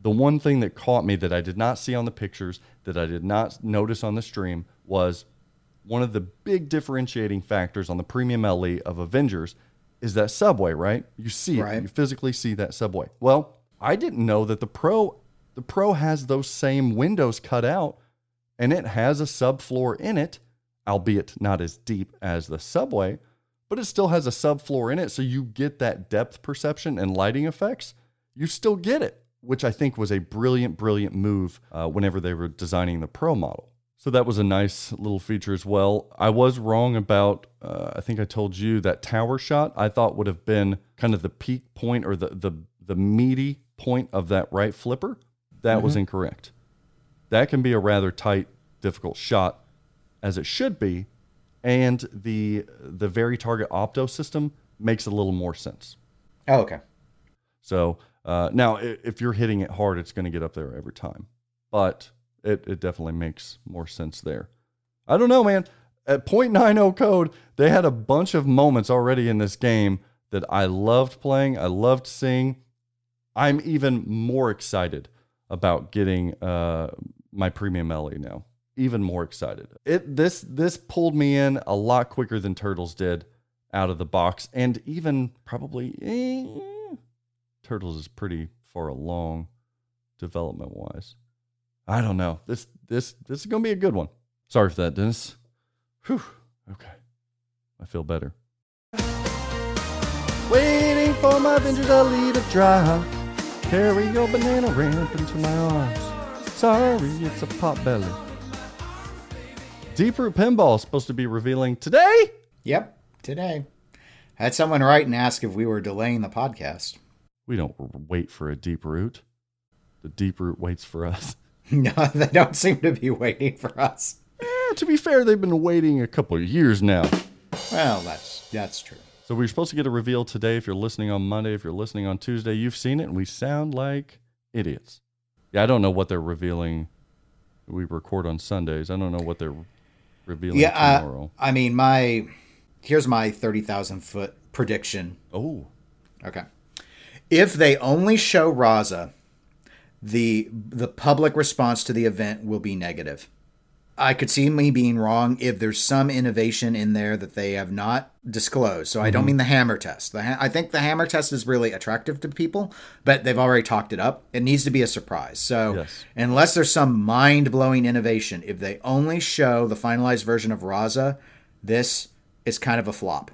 The one thing that caught me that I did not see on the pictures, that I did not notice on the stream, was one of the big differentiating factors on the premium LE of Avengers is that subway, right? You see it, you physically see that subway. Well, I didn't know that the Pro, the Pro has those same windows cut out, and it has a subfloor in it, albeit not as deep as the subway, but it still has a subfloor in it, so you get that depth perception and lighting effects. You still get it, which I think was a brilliant, brilliant move uh, whenever they were designing the Pro model. So that was a nice little feature as well. I was wrong about, uh, I think I told you that tower shot I thought would have been kind of the peak point or the, the, the meaty point of that right flipper. That was incorrect. That can be a rather tight, difficult shot, as it should be, and the the very target opto system makes a little more sense. Oh, okay. So uh, now, if you're hitting it hard, it's going to get up there every time. But it, it definitely makes more sense there. I don't know, man. At .90 code, they had a bunch of moments already in this game that I loved playing. I loved seeing. I'm even more excited about getting uh, my premium LE now. Even more excited. It this this pulled me in a lot quicker than Turtles did out of the box, and even probably eh, Turtles is pretty far along development wise. I don't know. This this this is gonna be a good one. Sorry for that, Dennis. Whew. Okay. I feel better. Waiting for my Avengers LE to drop. Carry your banana ramp into my arms. Sorry, it's a pot belly. Deeproot Pinball is supposed to be revealing today. Yep, today. Had someone write and ask if we were delaying the podcast. We don't wait for a Deeproot. The Deeproot waits for us. No, they don't seem to be waiting for us. Eh, to be fair, they've been waiting a couple of years now. Well, that's that's true. So we are supposed to get a reveal today. If you're listening on Monday, if you're listening on Tuesday, you've seen it, and we sound like idiots. Yeah, I don't know what they're revealing. We record on Sundays. I don't know what they're revealing Yeah, uh. I mean, my here's my thirty thousand foot prediction. oh, Okay, if they only show Raza, the the public response to the event will be negative. I could see me being wrong if there's some innovation in there that they have not disclosed. So I don't mm-hmm. mean the hammer test. The ha- I think the hammer test is really attractive to people, but they've already talked it up. It needs to be a surprise. So Yes. unless there's some mind blowing innovation, if they only show the finalized version of Raza, this is kind of a flop.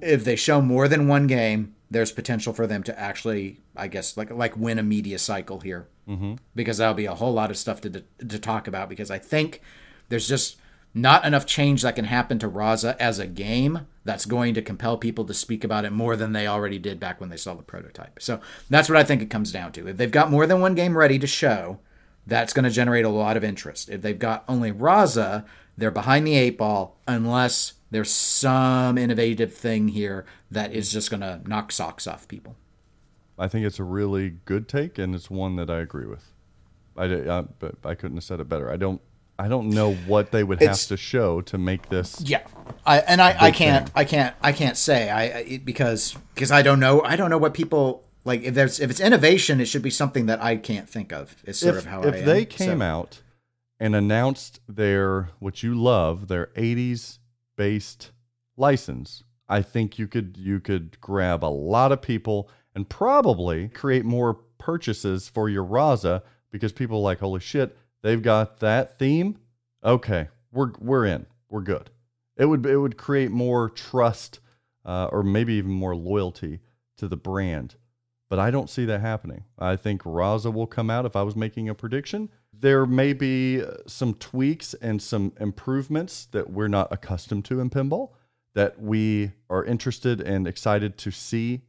If they show more than one game, there's potential for them to actually, I guess, like like win a media cycle here, mm-hmm. because that'll be a whole lot of stuff to to talk about. Because I think there's just not enough change that can happen to Raza as a game that's going to compel people to speak about it more than they already did back when they saw the prototype. So that's what I think it comes down to. If they've got more than one game ready to show, that's going to generate a lot of interest. If they've got only Raza, they're behind the eight ball unless there's some innovative thing here that is just going to knock socks off people. I think it's a really good take, and it's one that I agree with. I, I, but I couldn't have said it better. I don't. I don't know what they would have to show to make this. Yeah, I and I, I can't thing. I can't I can't say I it, because because I don't know I don't know what people like if there's if it's innovation it should be something that I can't think of. It's sort if of how if I am. they came So- out and announced their what you love, their '80s based license, I think you could you could grab a lot of people and probably create more purchases for your Raza because people are like, holy shit, they've got that theme. Okay, we're we're in, we're good. It would it would create more trust, uh, or maybe even more loyalty to the brand but I don't see that happening. I think Raza will come out if I was making a prediction. There may be uh, some tweaks and some improvements that we're not accustomed to in pinball that we are interested and excited to see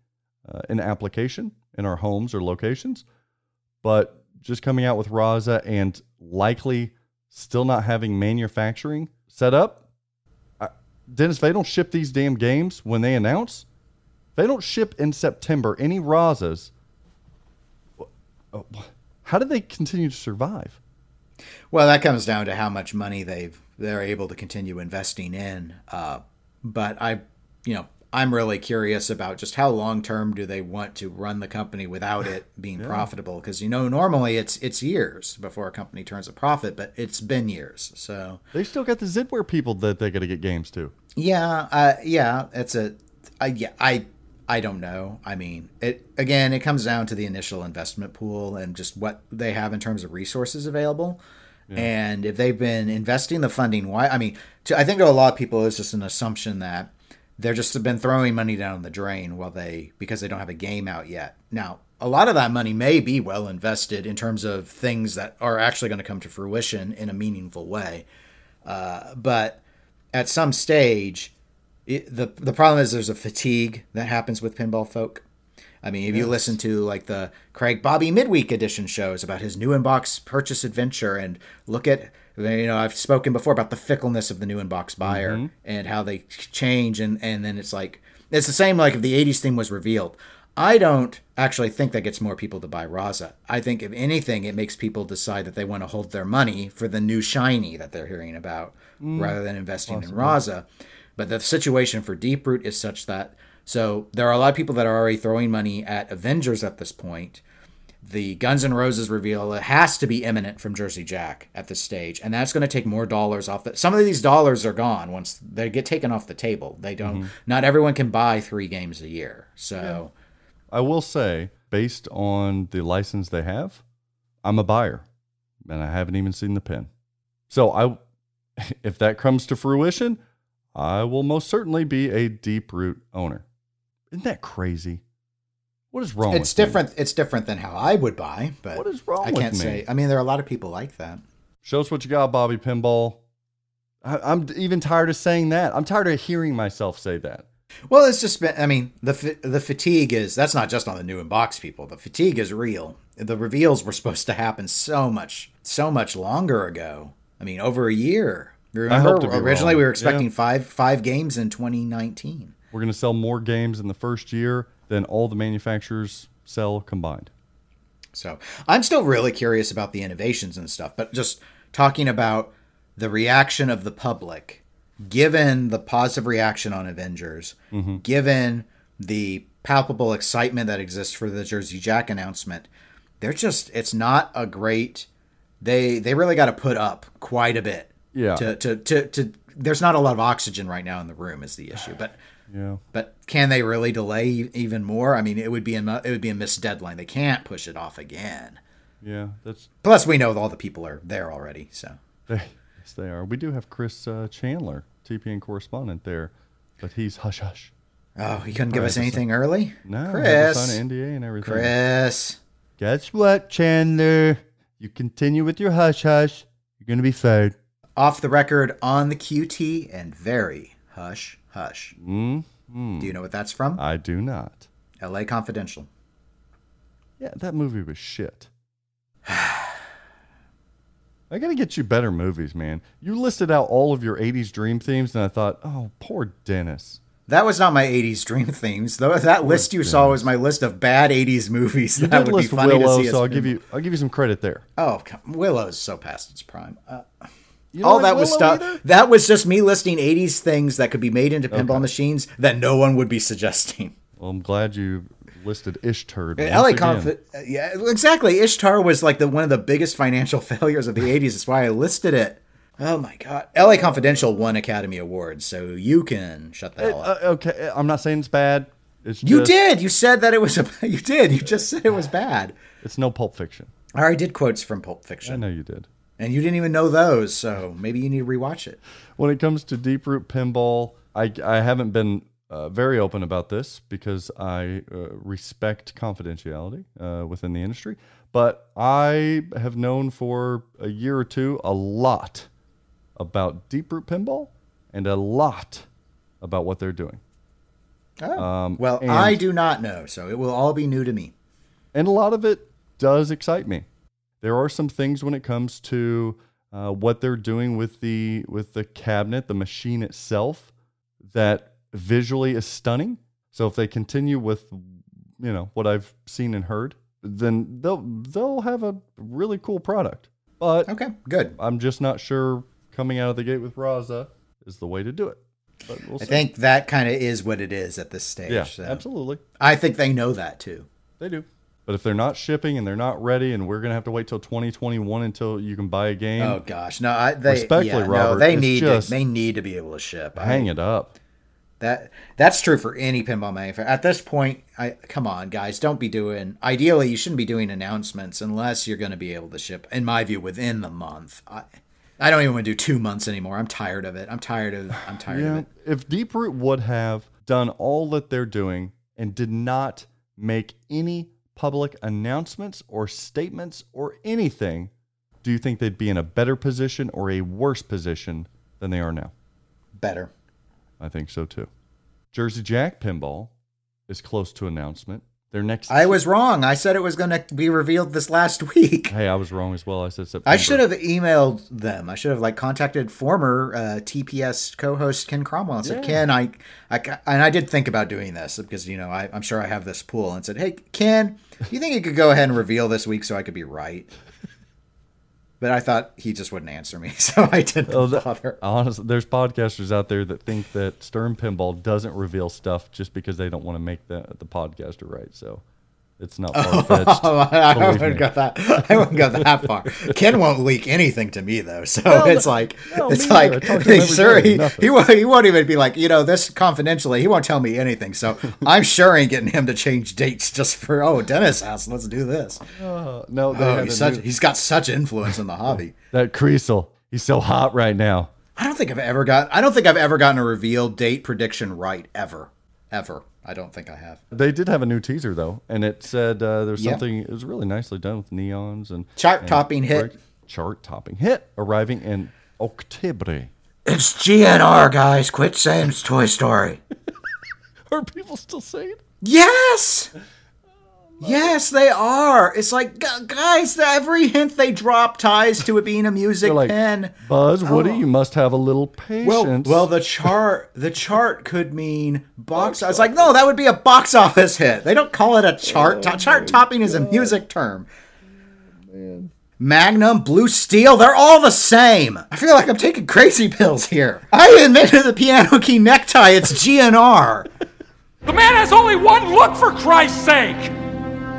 uh, in application in our homes or locations. But just coming out with Raza and likely still not having manufacturing set up, I, Dennis, they don't ship these damn games when they announce, they don't ship in September any Razas, how do they continue to survive? Well, that comes down to how much money they've they're able to continue investing in. Uh, but I, you know, I'm really curious about just how long term do they want to run the company without it being profitable? Because you know, normally it's it's years before a company turns a profit, but it's been years. So They still got the Zidware people that they got to get games to. yeah, uh, yeah, it's a, I yeah, I I don't know. I mean, it again, it comes down to the initial investment pool and just what they have in terms of resources available. And if they've been investing the funding, why? I mean, to, I think to a lot of people, it's just an assumption that they're just have been throwing money down the drain while they because they don't have a game out yet. Now, a lot of that money may be well invested in terms of things that are actually going to come to fruition in a meaningful way. Uh, but at some stage, it, the the problem is there's a fatigue that happens with pinball folk. I mean, if you listen to like the Craig Bobby midweek edition shows about his new inbox purchase adventure, and look at you know I've spoken before about the fickleness of the new inbox buyer mm-hmm. and how they change, and and then it's like it's the same like if the '80s thing was revealed. I don't actually think that gets more people to buy Raza. I think if anything, it makes people decide that they want to hold their money for the new shiny that they're hearing about, mm. rather than investing in Raza. But the situation for Deeproot is such that So there are a lot of people that are already throwing money at Avengers at this point. The Guns N' Roses reveal it has to be imminent from Jersey Jack at this stage, and that's going to take more dollars off. The, some of these dollars are gone once they get taken off the table. They don't. Mm-hmm. Not everyone can buy three games a year. So I will say, based on the license they have, I'm a buyer, and I haven't even seen the pin. So I, if that comes to fruition, I will most certainly be a Deeproot owner. Isn't that crazy? What is wrong? it's with me? different. It's different than how I would buy. But What is wrong I can't say. I mean, there are a lot of people like that. Show us what you got, Bobby Pinball. I, I'm even tired of saying that. I'm tired of hearing myself say that. Well, it's just been. I mean, the the fatigue is that's not just on the new in box people. The fatigue is real. The reveals were supposed to happen so much, so much longer ago. I mean, over a year. Remember, hope to be originally wrong. we were expecting Yeah. five five games in 2019. We're going to sell more games in the first year than all the manufacturers sell combined. So I'm still really curious about the innovations and stuff, but just talking about the reaction of the public, given the positive reaction on Avengers, mm-hmm. given the palpable excitement that exists for the Jersey Jack announcement, they're just it's not a great they they really got to put up quite a bit. Yeah. To, to to to there's not a lot of oxygen right now in the room is the issue, but Yeah. but can they really delay even more? I mean, it would be a it would be a missed deadline. They can't push it off again. Yeah. That's Plus, we know all the people are there already. So they, yes, they are. We do have Chris uh, Chandler, TPN correspondent there, but he's hush hush. oh, he couldn't give us anything early, No, I had to Chris. sign an NDA and everything. Chris. Guess what, Chandler? You continue with your hush hush. You're gonna be fired. Off the record on the QT and very hush hush. Mm? Do you know what that's from? I do not. L.A. Confidential. Yeah, that movie was shit. I gotta get you better movies, man. You listed out all of your '80s dream themes, and I thought, oh, poor Dennis. That was not my '80s dream themes, though. That list you saw was my list of bad '80s movies You that would be list funny Willow, to see. so I'll give you, I'll give you some credit there. Oh, Willow's so past its prime. Uh, all like that was stuff. either? That was just me listing '80s things that could be made into pinball machines that no one would be suggesting. Well, I'm glad you listed Ishtar. LA Confi- uh, yeah, exactly. Ishtar was like the one of the biggest financial failures of the '80s. That's why I listed it. Oh my god! LA Confidential won Academy Awards, so you can shut the hell up. Uh, okay, I'm not saying it's bad. It's you did. You said that it was. A, you did. You just said it was bad. It's no Pulp Fiction. I already did quotes from Pulp Fiction. I know you did. And you didn't even know those. So maybe you need to rewatch it. When it comes to Deeproot pinball, I, I haven't been uh, very open about this because I uh, respect confidentiality uh, within the industry. But I have known for a year or two a lot about Deeproot pinball and a lot about what they're doing. Oh. Um, well, and- I do not know, so it will all be new to me. and a lot of it does excite me. There are some things when it comes to uh, what they're doing with the with the cabinet, the machine itself, that visually is stunning. So if they continue with, you know, what I've seen and heard, then they'll they'll have a really cool product. But Okay, good. I'm just not sure coming out of the gate with Raza is the way to do it. But we'll I think that kind of is what it is at this stage. yeah, so. absolutely. I think they know that too. They do. But if they're not shipping and they're not ready, and we're gonna have to wait till 2021 until you can buy a game, Oh gosh, no, I, they Respectfully, yeah, no, Robert, they need to, they need to be able to ship. I- hang it up. That that's true for any pinball manufacturer. At this point, I come on, guys, don't be doing. Ideally, you shouldn't be doing announcements unless you're going to be able to ship. In my view, within the month. I, I don't even want to do two months anymore. I'm tired of it. I'm tired of. I'm tired of it. if Deeproot would have done all that they're doing and did not make any public announcements or statements or anything, do you think they'd be in a better position or a worse position than they are now? Better. I think so too. Jersey Jack Pinball is close to announcement. Their next. I was wrong. I said it was going to be revealed this last week. Hey, I was wrong as well. I said September. I should have emailed them. I should have like contacted former uh, TPS co-host Ken Cromwell and said, Yeah. "Ken, I, I, and I did think about doing this because you know I, I'm sure I have this pool." And said, "Hey, Ken, you think you could go ahead and reveal this week so I could be right?" But I thought he just wouldn't answer me, so I didn't Oh, that- bother. honestly, there's podcasters out there that think that Stern Pinball doesn't reveal stuff just because they don't want to make the the podcaster right. So it's not far fetched. Oh, I Believe wouldn't me. go that. I wouldn't go that far. Ken won't leak anything to me though, so No, it's like no, it's me. I like talk to him every sure he, he won't he won't even be like you know this confidentially. He won't tell me anything. So I'm sure ain't getting him to change dates just for oh Dennis house. Let's do this. Uh, no, Oh, he's such new- he's got such influence in the hobby. that Kriesel. He's so hot right now. I don't think I've ever got. I don't think I've ever gotten a reveal date prediction right ever, ever. I don't think I have. They did have a new teaser though, and it said uh, there's Yeah. something. It was really nicely done with neons and Chart topping hit. Chart topping hit arriving in October. It's GNR guys. Quit saying it's Toy Story. Are people still saying? It? Yes. Yes, they are. It's like guys, every hint they drop ties to it being a music They're like pen. Buzz, Woody, Oh. you must have a little Well, patience. well, the chart, the chart could mean box. I was like, no, that would be a box office hit. They don't call it a chart. to- chart topping is a music term. Magnum, Blue Steel, they're all the same. I feel like I'm taking crazy pills here. I invented the piano key necktie. It's GNR. The man has only one look for Christ's sake!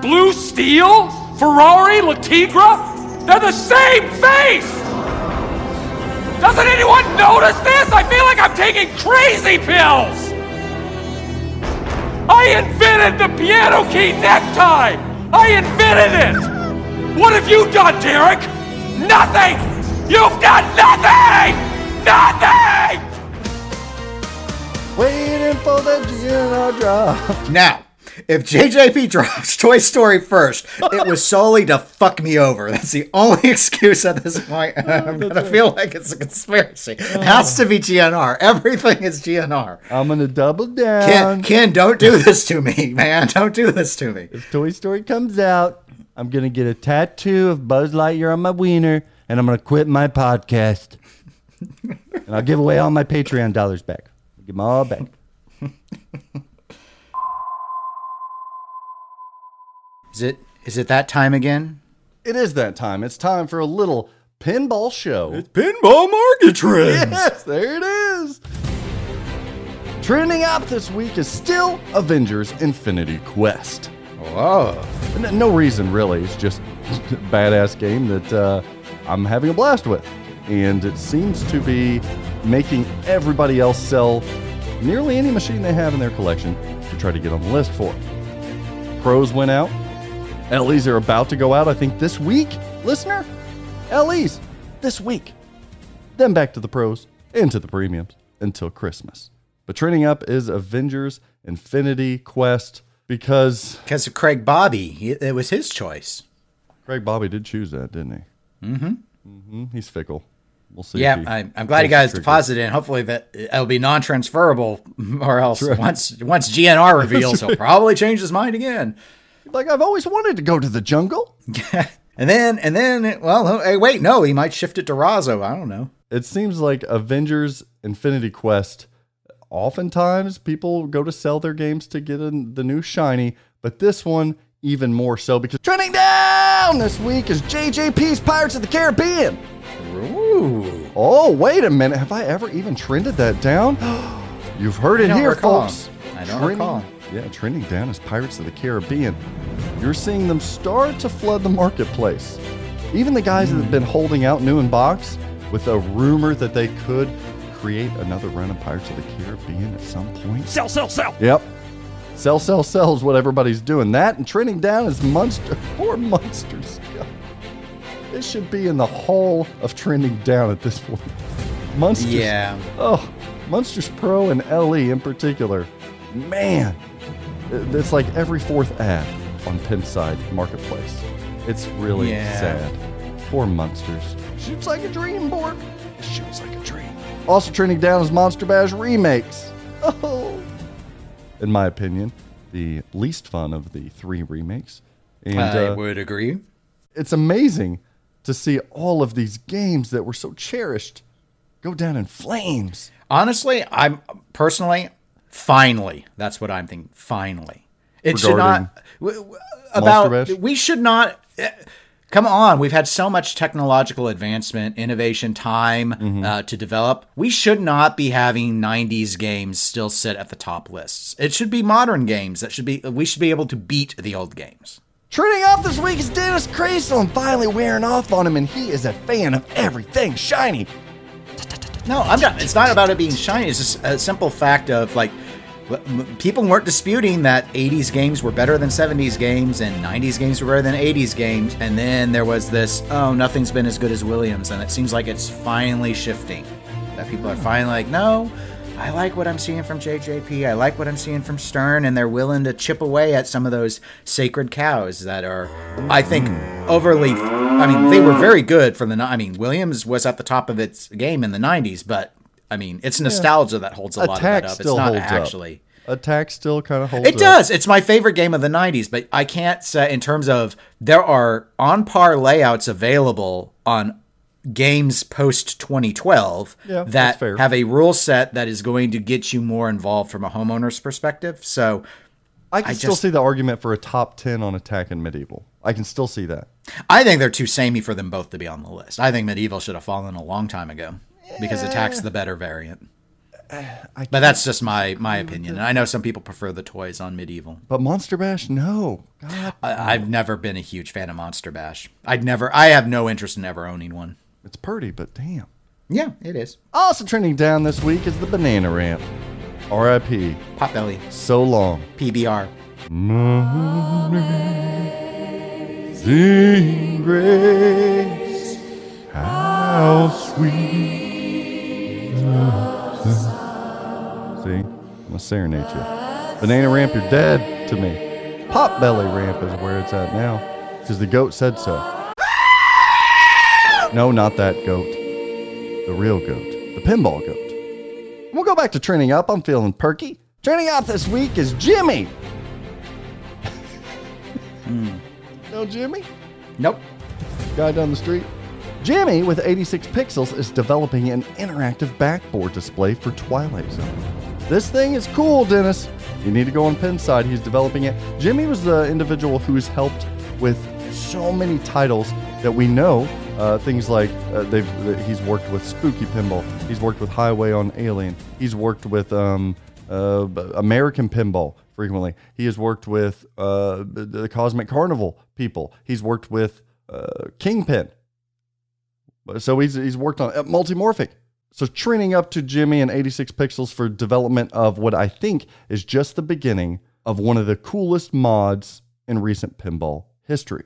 Blue Steel? Ferrari? La Tigra? They're the same face! Doesn't anyone notice this? I feel like I'm taking crazy pills! I invented the piano key necktie! I invented it! What have you done, Derek? Nothing! You've done nothing! Nothing! waiting for the GNR drop. Now, if JJP drops Toy Story first, it was solely to fuck me over. That's the only excuse at this point. I'm gonna feel like it's a conspiracy. It has to be GNR. Everything is GNR. I'm gonna double Ken, down. Ken, don't do this to me, man. Don't do this to me. If Toy Story comes out, I'm gonna get a tattoo of Buzz Lightyear on my wiener, and I'm gonna quit my podcast. and I'll give away all my Patreon dollars back. I'll give them all back. Is it is it that time again? It is that time. It's time for a little pinball show. It's pinball market trend. Yes, there it is. Trending up this week is still Avengers Infinity Quest. Whoa. N- No reason really. It's just a badass game that uh, I'm having a blast with, and it seems to be making everybody else sell nearly any machine they have in their collection to try to get on the list for. Pros went out. LEs are about to go out. I think this week, listener. LEs this week. Then back to the pros and to the premiums until Christmas. But trending up is Avengers Infinity Quest because Because of Craig Bobby, he, it was his choice. Craig Bobby did choose that, didn't he? Mm-hmm. Mm-hmm. He's fickle. We'll see. Yeah, he I, I'm glad he got his deposit in. Hopefully that it'll be non-transferable, or else right. once once GNR reveals, he'll probably change his mind again. Like I've always wanted to go to the jungle. And then and then, well, oh, hey, wait, no, he might shift it to Raza. I don't know. It seems like Avengers Infinity Quest. Oftentimes, people go to sell their games to get in the new shiny, but this one even more so because trending down this week is JJP's Pirates of the Caribbean. Ooh, Oh, wait a minute. Have I ever even trended that down? You've heard it here, recall. folks. I don't Trending- recall. Yeah, trending down as Pirates of the Caribbean. You're seeing them start to flood the marketplace. Even the guys that have been holding out new in box with a rumor that they could create another run of Pirates of the Caribbean at some point. Sell, sell, sell! Yep. Sell, sell, sell is what everybody's doing. That and trending down is Munster. Poor Munsters. God. It should be in the hall of trending down at this point. Munsters. yeah. Oh, Munsters Pro and LE in particular. Man, it- it's like every fourth ad on Pinside Marketplace. It's really Yeah. sad. Poor Munsters. Shoots like a dream, Bork. Shoots like a dream. Also trending down is Monster Bash remakes. Oh. In my opinion, the least fun of the three remakes. And I uh, would agree. it's amazing to see all of these games that were so cherished go down in flames. Honestly, I'm personally, finally, that's what I'm thinking. Finally, it should not w- w- about. Bash? We should not. eh, Come on, we've had so much technological advancement, innovation, time uh, to develop. We should not be having 90s games still sit at the top lists. It should be modern games that should be we should be able to beat the old games. Trending up this week is Dennis Kriesel. I'm finally wearing off on him, and he is a fan of everything shiny. No, I'm not. It's not about it being shiny. It's just a simple fact of like, w- m- people weren't disputing that 80s games were better than 70s games and 90s games were better than 80s games. And then there was this, oh, nothing's been as good as Williams. And it seems like it's finally shifting. That people are finally like, no, I like what I'm seeing from JJP. I like what I'm seeing from Stern. And they're willing to chip away at some of those sacred cows that are, I think, overly. I mean, they were very good from the. I mean, Williams was at the top of its game in the 90s, but I mean, it's nostalgia that holds a lot of that up. still it's not holds actually. up. Attack still kind of holds It up. does. It's my favorite game of the 90s, but I can't say in terms of there are on par layouts available on games post 2012 Yeah, that have a rule set that is going to get you more involved from a homeowner's perspective. So I can I still just- see the argument for a top 10 on Attack and Medieval. I can still see that. I think they're too samey for them both to be on the list. I think medieval should have fallen a long time ago because it attack's the better variant. But that's just my my opinion. And I know some people prefer the toys on medieval. But Monster Bash, no. God, I, I've never been a huge fan of Monster Bash. I'd never. I have no interest in ever owning one. it's pretty, but damn. Yeah, it is. Also trending down this week is the Banana Ramp. R.I.P. Potbelly, So long. PBR. Sing grace, how sweet. See, I'm gonna serenade you. Banana ramp, you're dead to me. Pop belly ramp is where it's at now, because the goat said so. No, not that goat. The real goat, the pinball goat. We'll go back to training up. I'm feeling perky. Training up this week is Jimmy. Hmm. No, Jimmy? Nope. guy down the street. Jimmy with 86 pixels is developing an interactive backboard display for Twilight Zone. This thing is cool, Dennis. You need to go on Pinside. He's developing it. Jimmy was the individual who's helped with so many titles that we know. Uh, things like uh, they've he's worked with Spooky Pinball. He's worked with Heighway on Alien. He's worked with um, uh, American Pinball frequently. He has worked with uh, the, Cosmic Carnival people. He's worked with uh, Kingpin. So he's he's worked on uh, multimorphic. So training up to Jimmy and 86 pixels for development of what I think is just the beginning of one of the coolest mods in recent pinball history.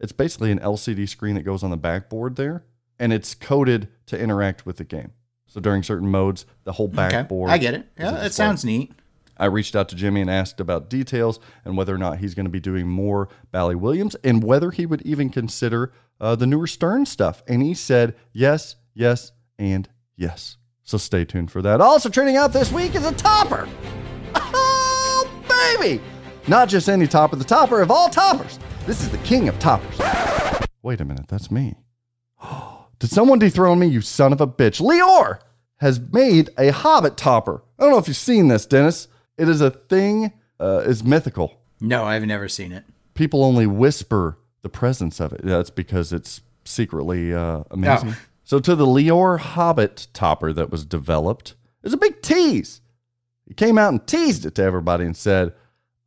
It's basically an LCD screen that goes on the backboard there, and it's coded to interact with the game. So during certain modes, the whole backboard. Okay. I get it. Yeah, that sounds neat. I reached out to Jimmy and asked about details and whether or not he's going to be doing more Bally Williams and whether he would even consider uh, the newer Stern stuff. And he said yes, yes, and yes. So stay tuned for that. Also, trending out this week is a topper. Oh, baby! Not just any topper, the topper of all toppers. This is the king of toppers. Wait a minute, that's me. Did someone dethrone me, you son of a bitch? Leor has made a Hobbit topper. I don't know if you've seen this, Dennis. It is a thing, uh, is mythical. No, I've never seen it. People only whisper the presence of it. That's because it's secretly uh, amazing. Oh. So, to the Leor Hobbit topper that was developed, there's a big tease. He came out and teased it to everybody and said,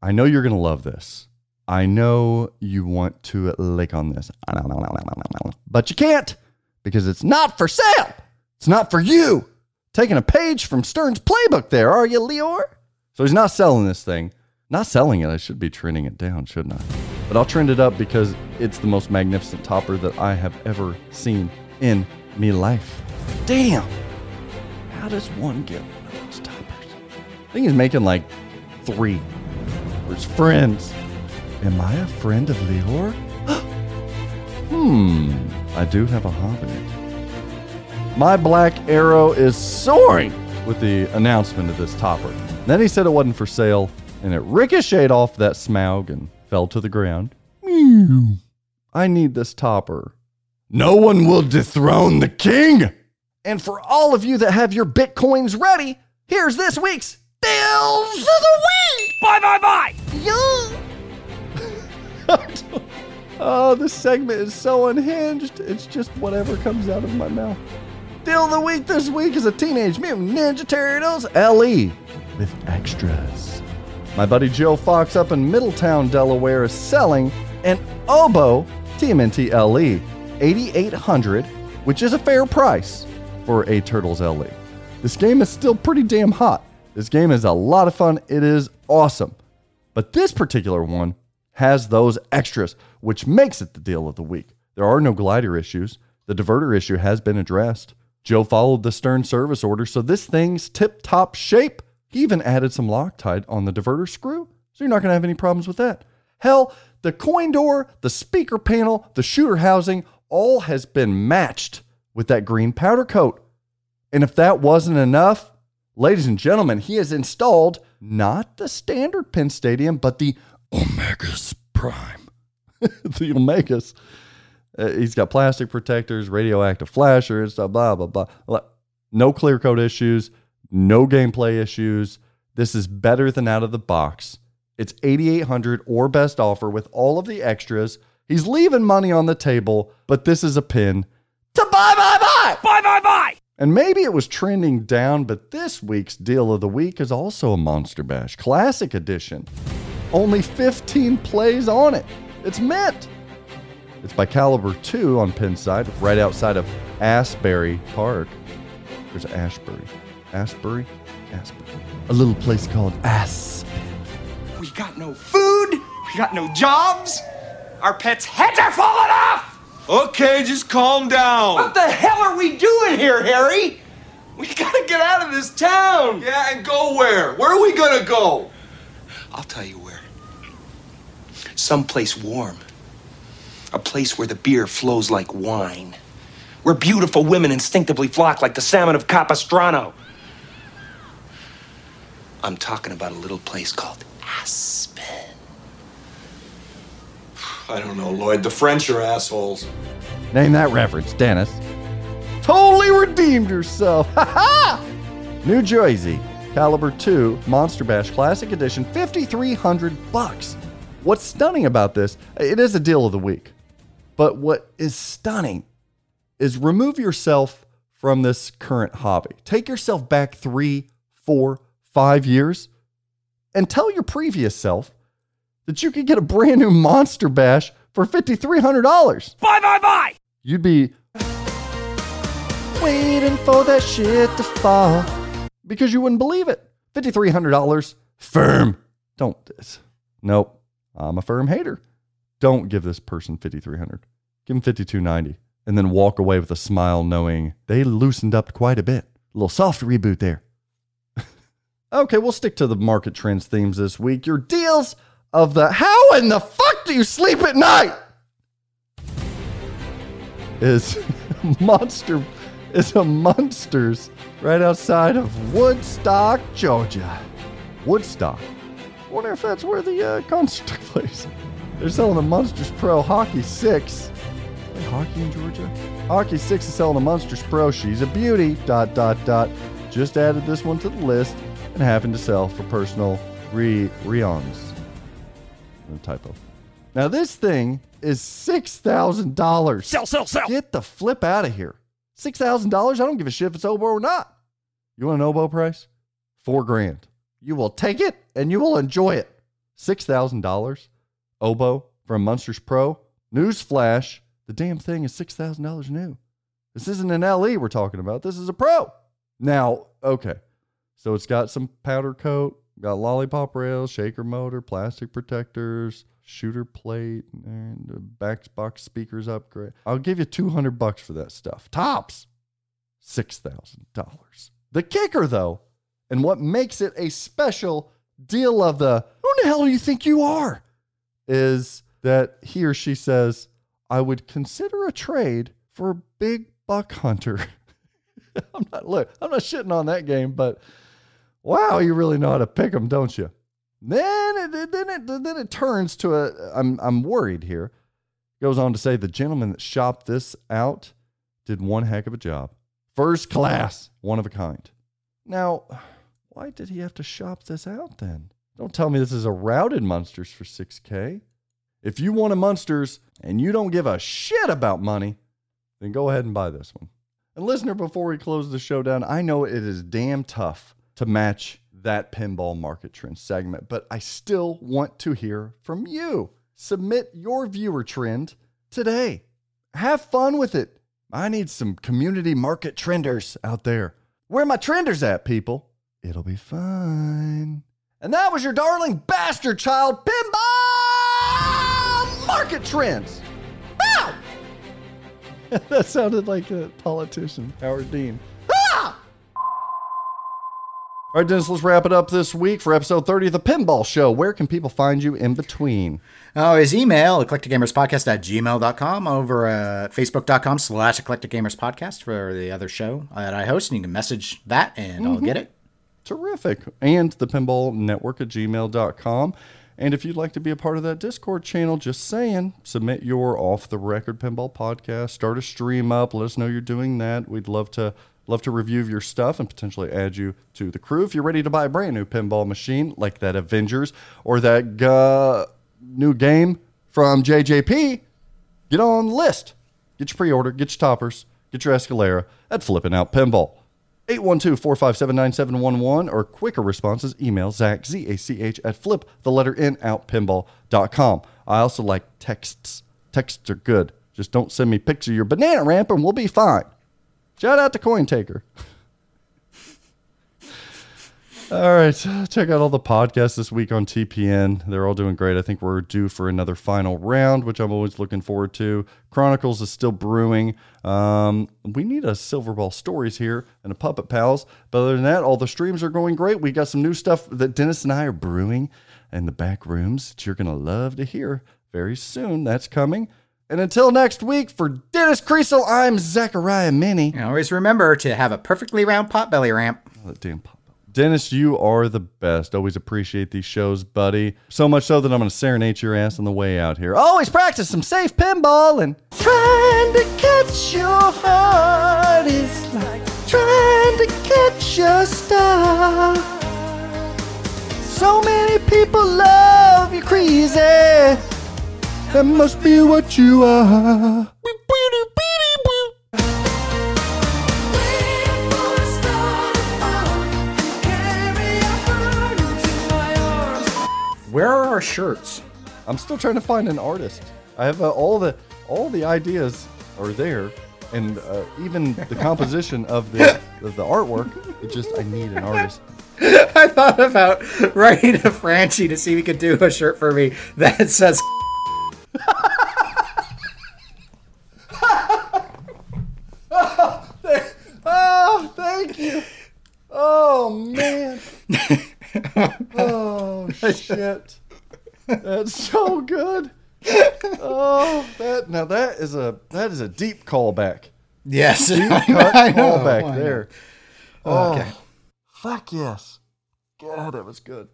I know you're going to love this. I know you want to lick on this. But you can't because it's not for sale. It's not for you. Taking a page from Stern's playbook there, are you, Leor? So he's not selling this thing. Not selling it. I should be trending it down, shouldn't I? But I'll trend it up because it's the most magnificent topper that I have ever seen in me life. Damn. How does one get one of those toppers? I think he's making like three his friends. Am I a friend of Leor? hmm. I do have a hobbit. My black arrow is soaring with the announcement of this topper. Then he said it wasn't for sale, and it ricocheted off that smaug and fell to the ground. Meow. I need this topper. No one will dethrone the king. And for all of you that have your bitcoins ready, here's this week's deals of the week. Bye bye bye! Yeah. Oh, this segment is so unhinged. It's just whatever comes out of my mouth. Deal of the week this week is a Teenage Mutant Ninja Turtles LE with extras. My buddy Joe Fox up in Middletown, Delaware is selling an Oboe TMNT LE 8800, which is a fair price for a Turtles LE. This game is still pretty damn hot. This game is a lot of fun. It is awesome. But this particular one has those extras, which makes it the deal of the week. There are no glider issues. The diverter issue has been addressed. Joe followed the stern service order, so this thing's tip top shape. He even added some Loctite on the diverter screw, so you're not going to have any problems with that. Hell, the coin door, the speaker panel, the shooter housing, all has been matched with that green powder coat. And if that wasn't enough, ladies and gentlemen, he has installed not the standard PinStadium, but the Omegas Prime. the Omegas. Uh, he's got plastic protectors, radioactive flashers, blah, blah, blah, blah. No clear coat issues, no gameplay issues. This is better than out of the box. It's 8800 or best offer with all of the extras. He's leaving money on the table, but this is a pin to buy, buy, buy. buy, buy, buy. And maybe it was trending down, but this week's deal of the week is also a Monster Bash Classic Edition. Only 15 plays on it. It's mint. It's by Caliber 2 on Pinside, right outside of Asbury Park. There's Ashbury. Asbury? Asbury. A little place called Aspen. We got no food. We got no jobs. Our pets' heads are falling off. Okay, just calm down. What the hell are we doing here, Harry? We gotta get out of this town. Yeah, and go where? Where are we gonna go? I'll tell you where. Someplace warm. A place where the beer flows like wine. Where beautiful women instinctively flock like the salmon of Capistrano. I'm talking about a little place called Aspen. I don't know, Lloyd. The French are assholes. Name that reference, Dennis. Totally redeemed yourself. Ha ha! New Jersey, Caliber 2 Monster Bash Classic Edition, 5300 bucks. What's stunning about this, it is a deal of the week. But what is stunning is remove yourself from this current hobby. Take yourself back three, four, five years and tell your previous self that you could get a brand new Monster Bash for $5,300. Bye bye bye! You'd be waiting for that shit to fall because you wouldn't believe it. $5,300 firm. Don't this. Nope. I'm a firm hater. Don't give this person 5300 Give them 5290 and then walk away with a smile knowing they loosened up quite a bit. A little soft reboot there. Okay, we'll stick to the market trends themes this week. Your deals of the how in the fuck do you sleep at night? Is monster is a monsters right outside of Woodstock, Georgia. Woodstock. Wonder if that's where the uh, concert took place. They're selling the Munsters Pro Hockey 6. Play hockey in Georgia? Hockey 6 is selling the Munsters Pro. She's a beauty. Dot dot dot. Just added this one to the list and having to sell for personal re reons. No typo. Now this thing is six thousand dollars. Sell, sell, sell! Get the flip out of here. Six thousand dollars? I don't give a shit if it's oboe or not. You want an oboe price? Four grand. You will take it and you will enjoy it. Six thousand dollars. Oboe from Munsters Pro. Newsflash: the damn thing is six thousand dollars new. This isn't an LE we're talking about. This is a Pro. Now, okay. So it's got some powder coat, got lollipop rails, shaker motor, plastic protectors, shooter plate, and back box speakers upgrade. I'll give you 200 bucks for that stuff. Tops. $6,000. The kicker though, and what makes it a special deal of the who the hell do you think you are is that he or she says, I would consider a trade for a big buck hunter. I'm not look, I'm not shitting on that game, but wow, you really know how to pick them, don't you? Then it, then it then it turns to a I'm I'm worried here. Goes on to say the gentleman that shopped this out did one heck of a job. First class, one of a kind. Now, why did he have to shop this out then? Don't tell me this is a routed Munsters for 6K. If you want a Munsters and you don't give a shit about money, then go ahead and buy this one. And listener, before we close the show down, I know it is damn tough to match that pinball market trend segment, but I still want to hear from you. Submit your viewer trend today. Have fun with it. I need some community market trenders out there. Where my trenders at, people? It'll be fine. And that was your darling bastard child pinball market trends. Bow! that sounded like a politician, Howard Dean. All right, Dennis, let's wrap it up this week for episode 30 of the Pinball Show. Where can people find you in between? Oh, his email, eclecticgamerspodcast at gmail.com, over at facebook.com slash eclecticgamerspodcast for the other show that I host. And you can message that and I'll get mm-hmm. it. Terrific. And the pinball network at gmail.com. And if you'd like to be a part of that Discord channel, just saying, submit your off the record pinball podcast, start a stream up, let us know you're doing that. We'd love to love to review your stuff and potentially add you to the crew. If you're ready to buy a brand new pinball machine like that Avengers or that uh, new game from JJP, get on the list. Get your pre-order, get your toppers, get your Escalera at Flipping Out Pinball. 812-457-9711 or quicker responses, email Zach, Z-A-C-H, at flip the letter N out pinball.com. I also like texts. Texts are good. Just don't send me of your banana ramp and we'll be fine. Shout out to Coin Taker. All right, check out all the podcasts this week on TPN. They're all doing great. I think we're due for another final round, which I'm always looking forward to. Chronicles is still brewing. Um, we need a Silver Ball Stories here and a Puppet Pals. But other than that, all the streams are going great. We got some new stuff that Dennis and I are brewing in the back rooms that you're going to love to hear very soon. That's coming. And until next week, for Dennis Kriesel, I'm Zachariah Meny. And always remember to have a perfectly round potbelly ramp. Oh, that damn pop. Dennis, you are the best. Always appreciate these shows, buddy. So much so that I'm going to serenade your ass on the way out here. Always practice some safe pinball and trying to catch your heart is like trying to catch a star. So many people love you crazy. That must be what you are. Where are our shirts? I'm still trying to find an artist. I have uh, all the all the ideas are there, and uh, even the composition of the of the artwork. It just I need an artist. I thought about writing to Franchi to see if he could do a shirt for me that says Oh, Oh! thank you. Oh man. Oh shit. That's so good. Oh, that now that is a that is a deep callback. Yes. Deep cut I know, callback I there. Okay. Oh, fuck yes. God, that was good.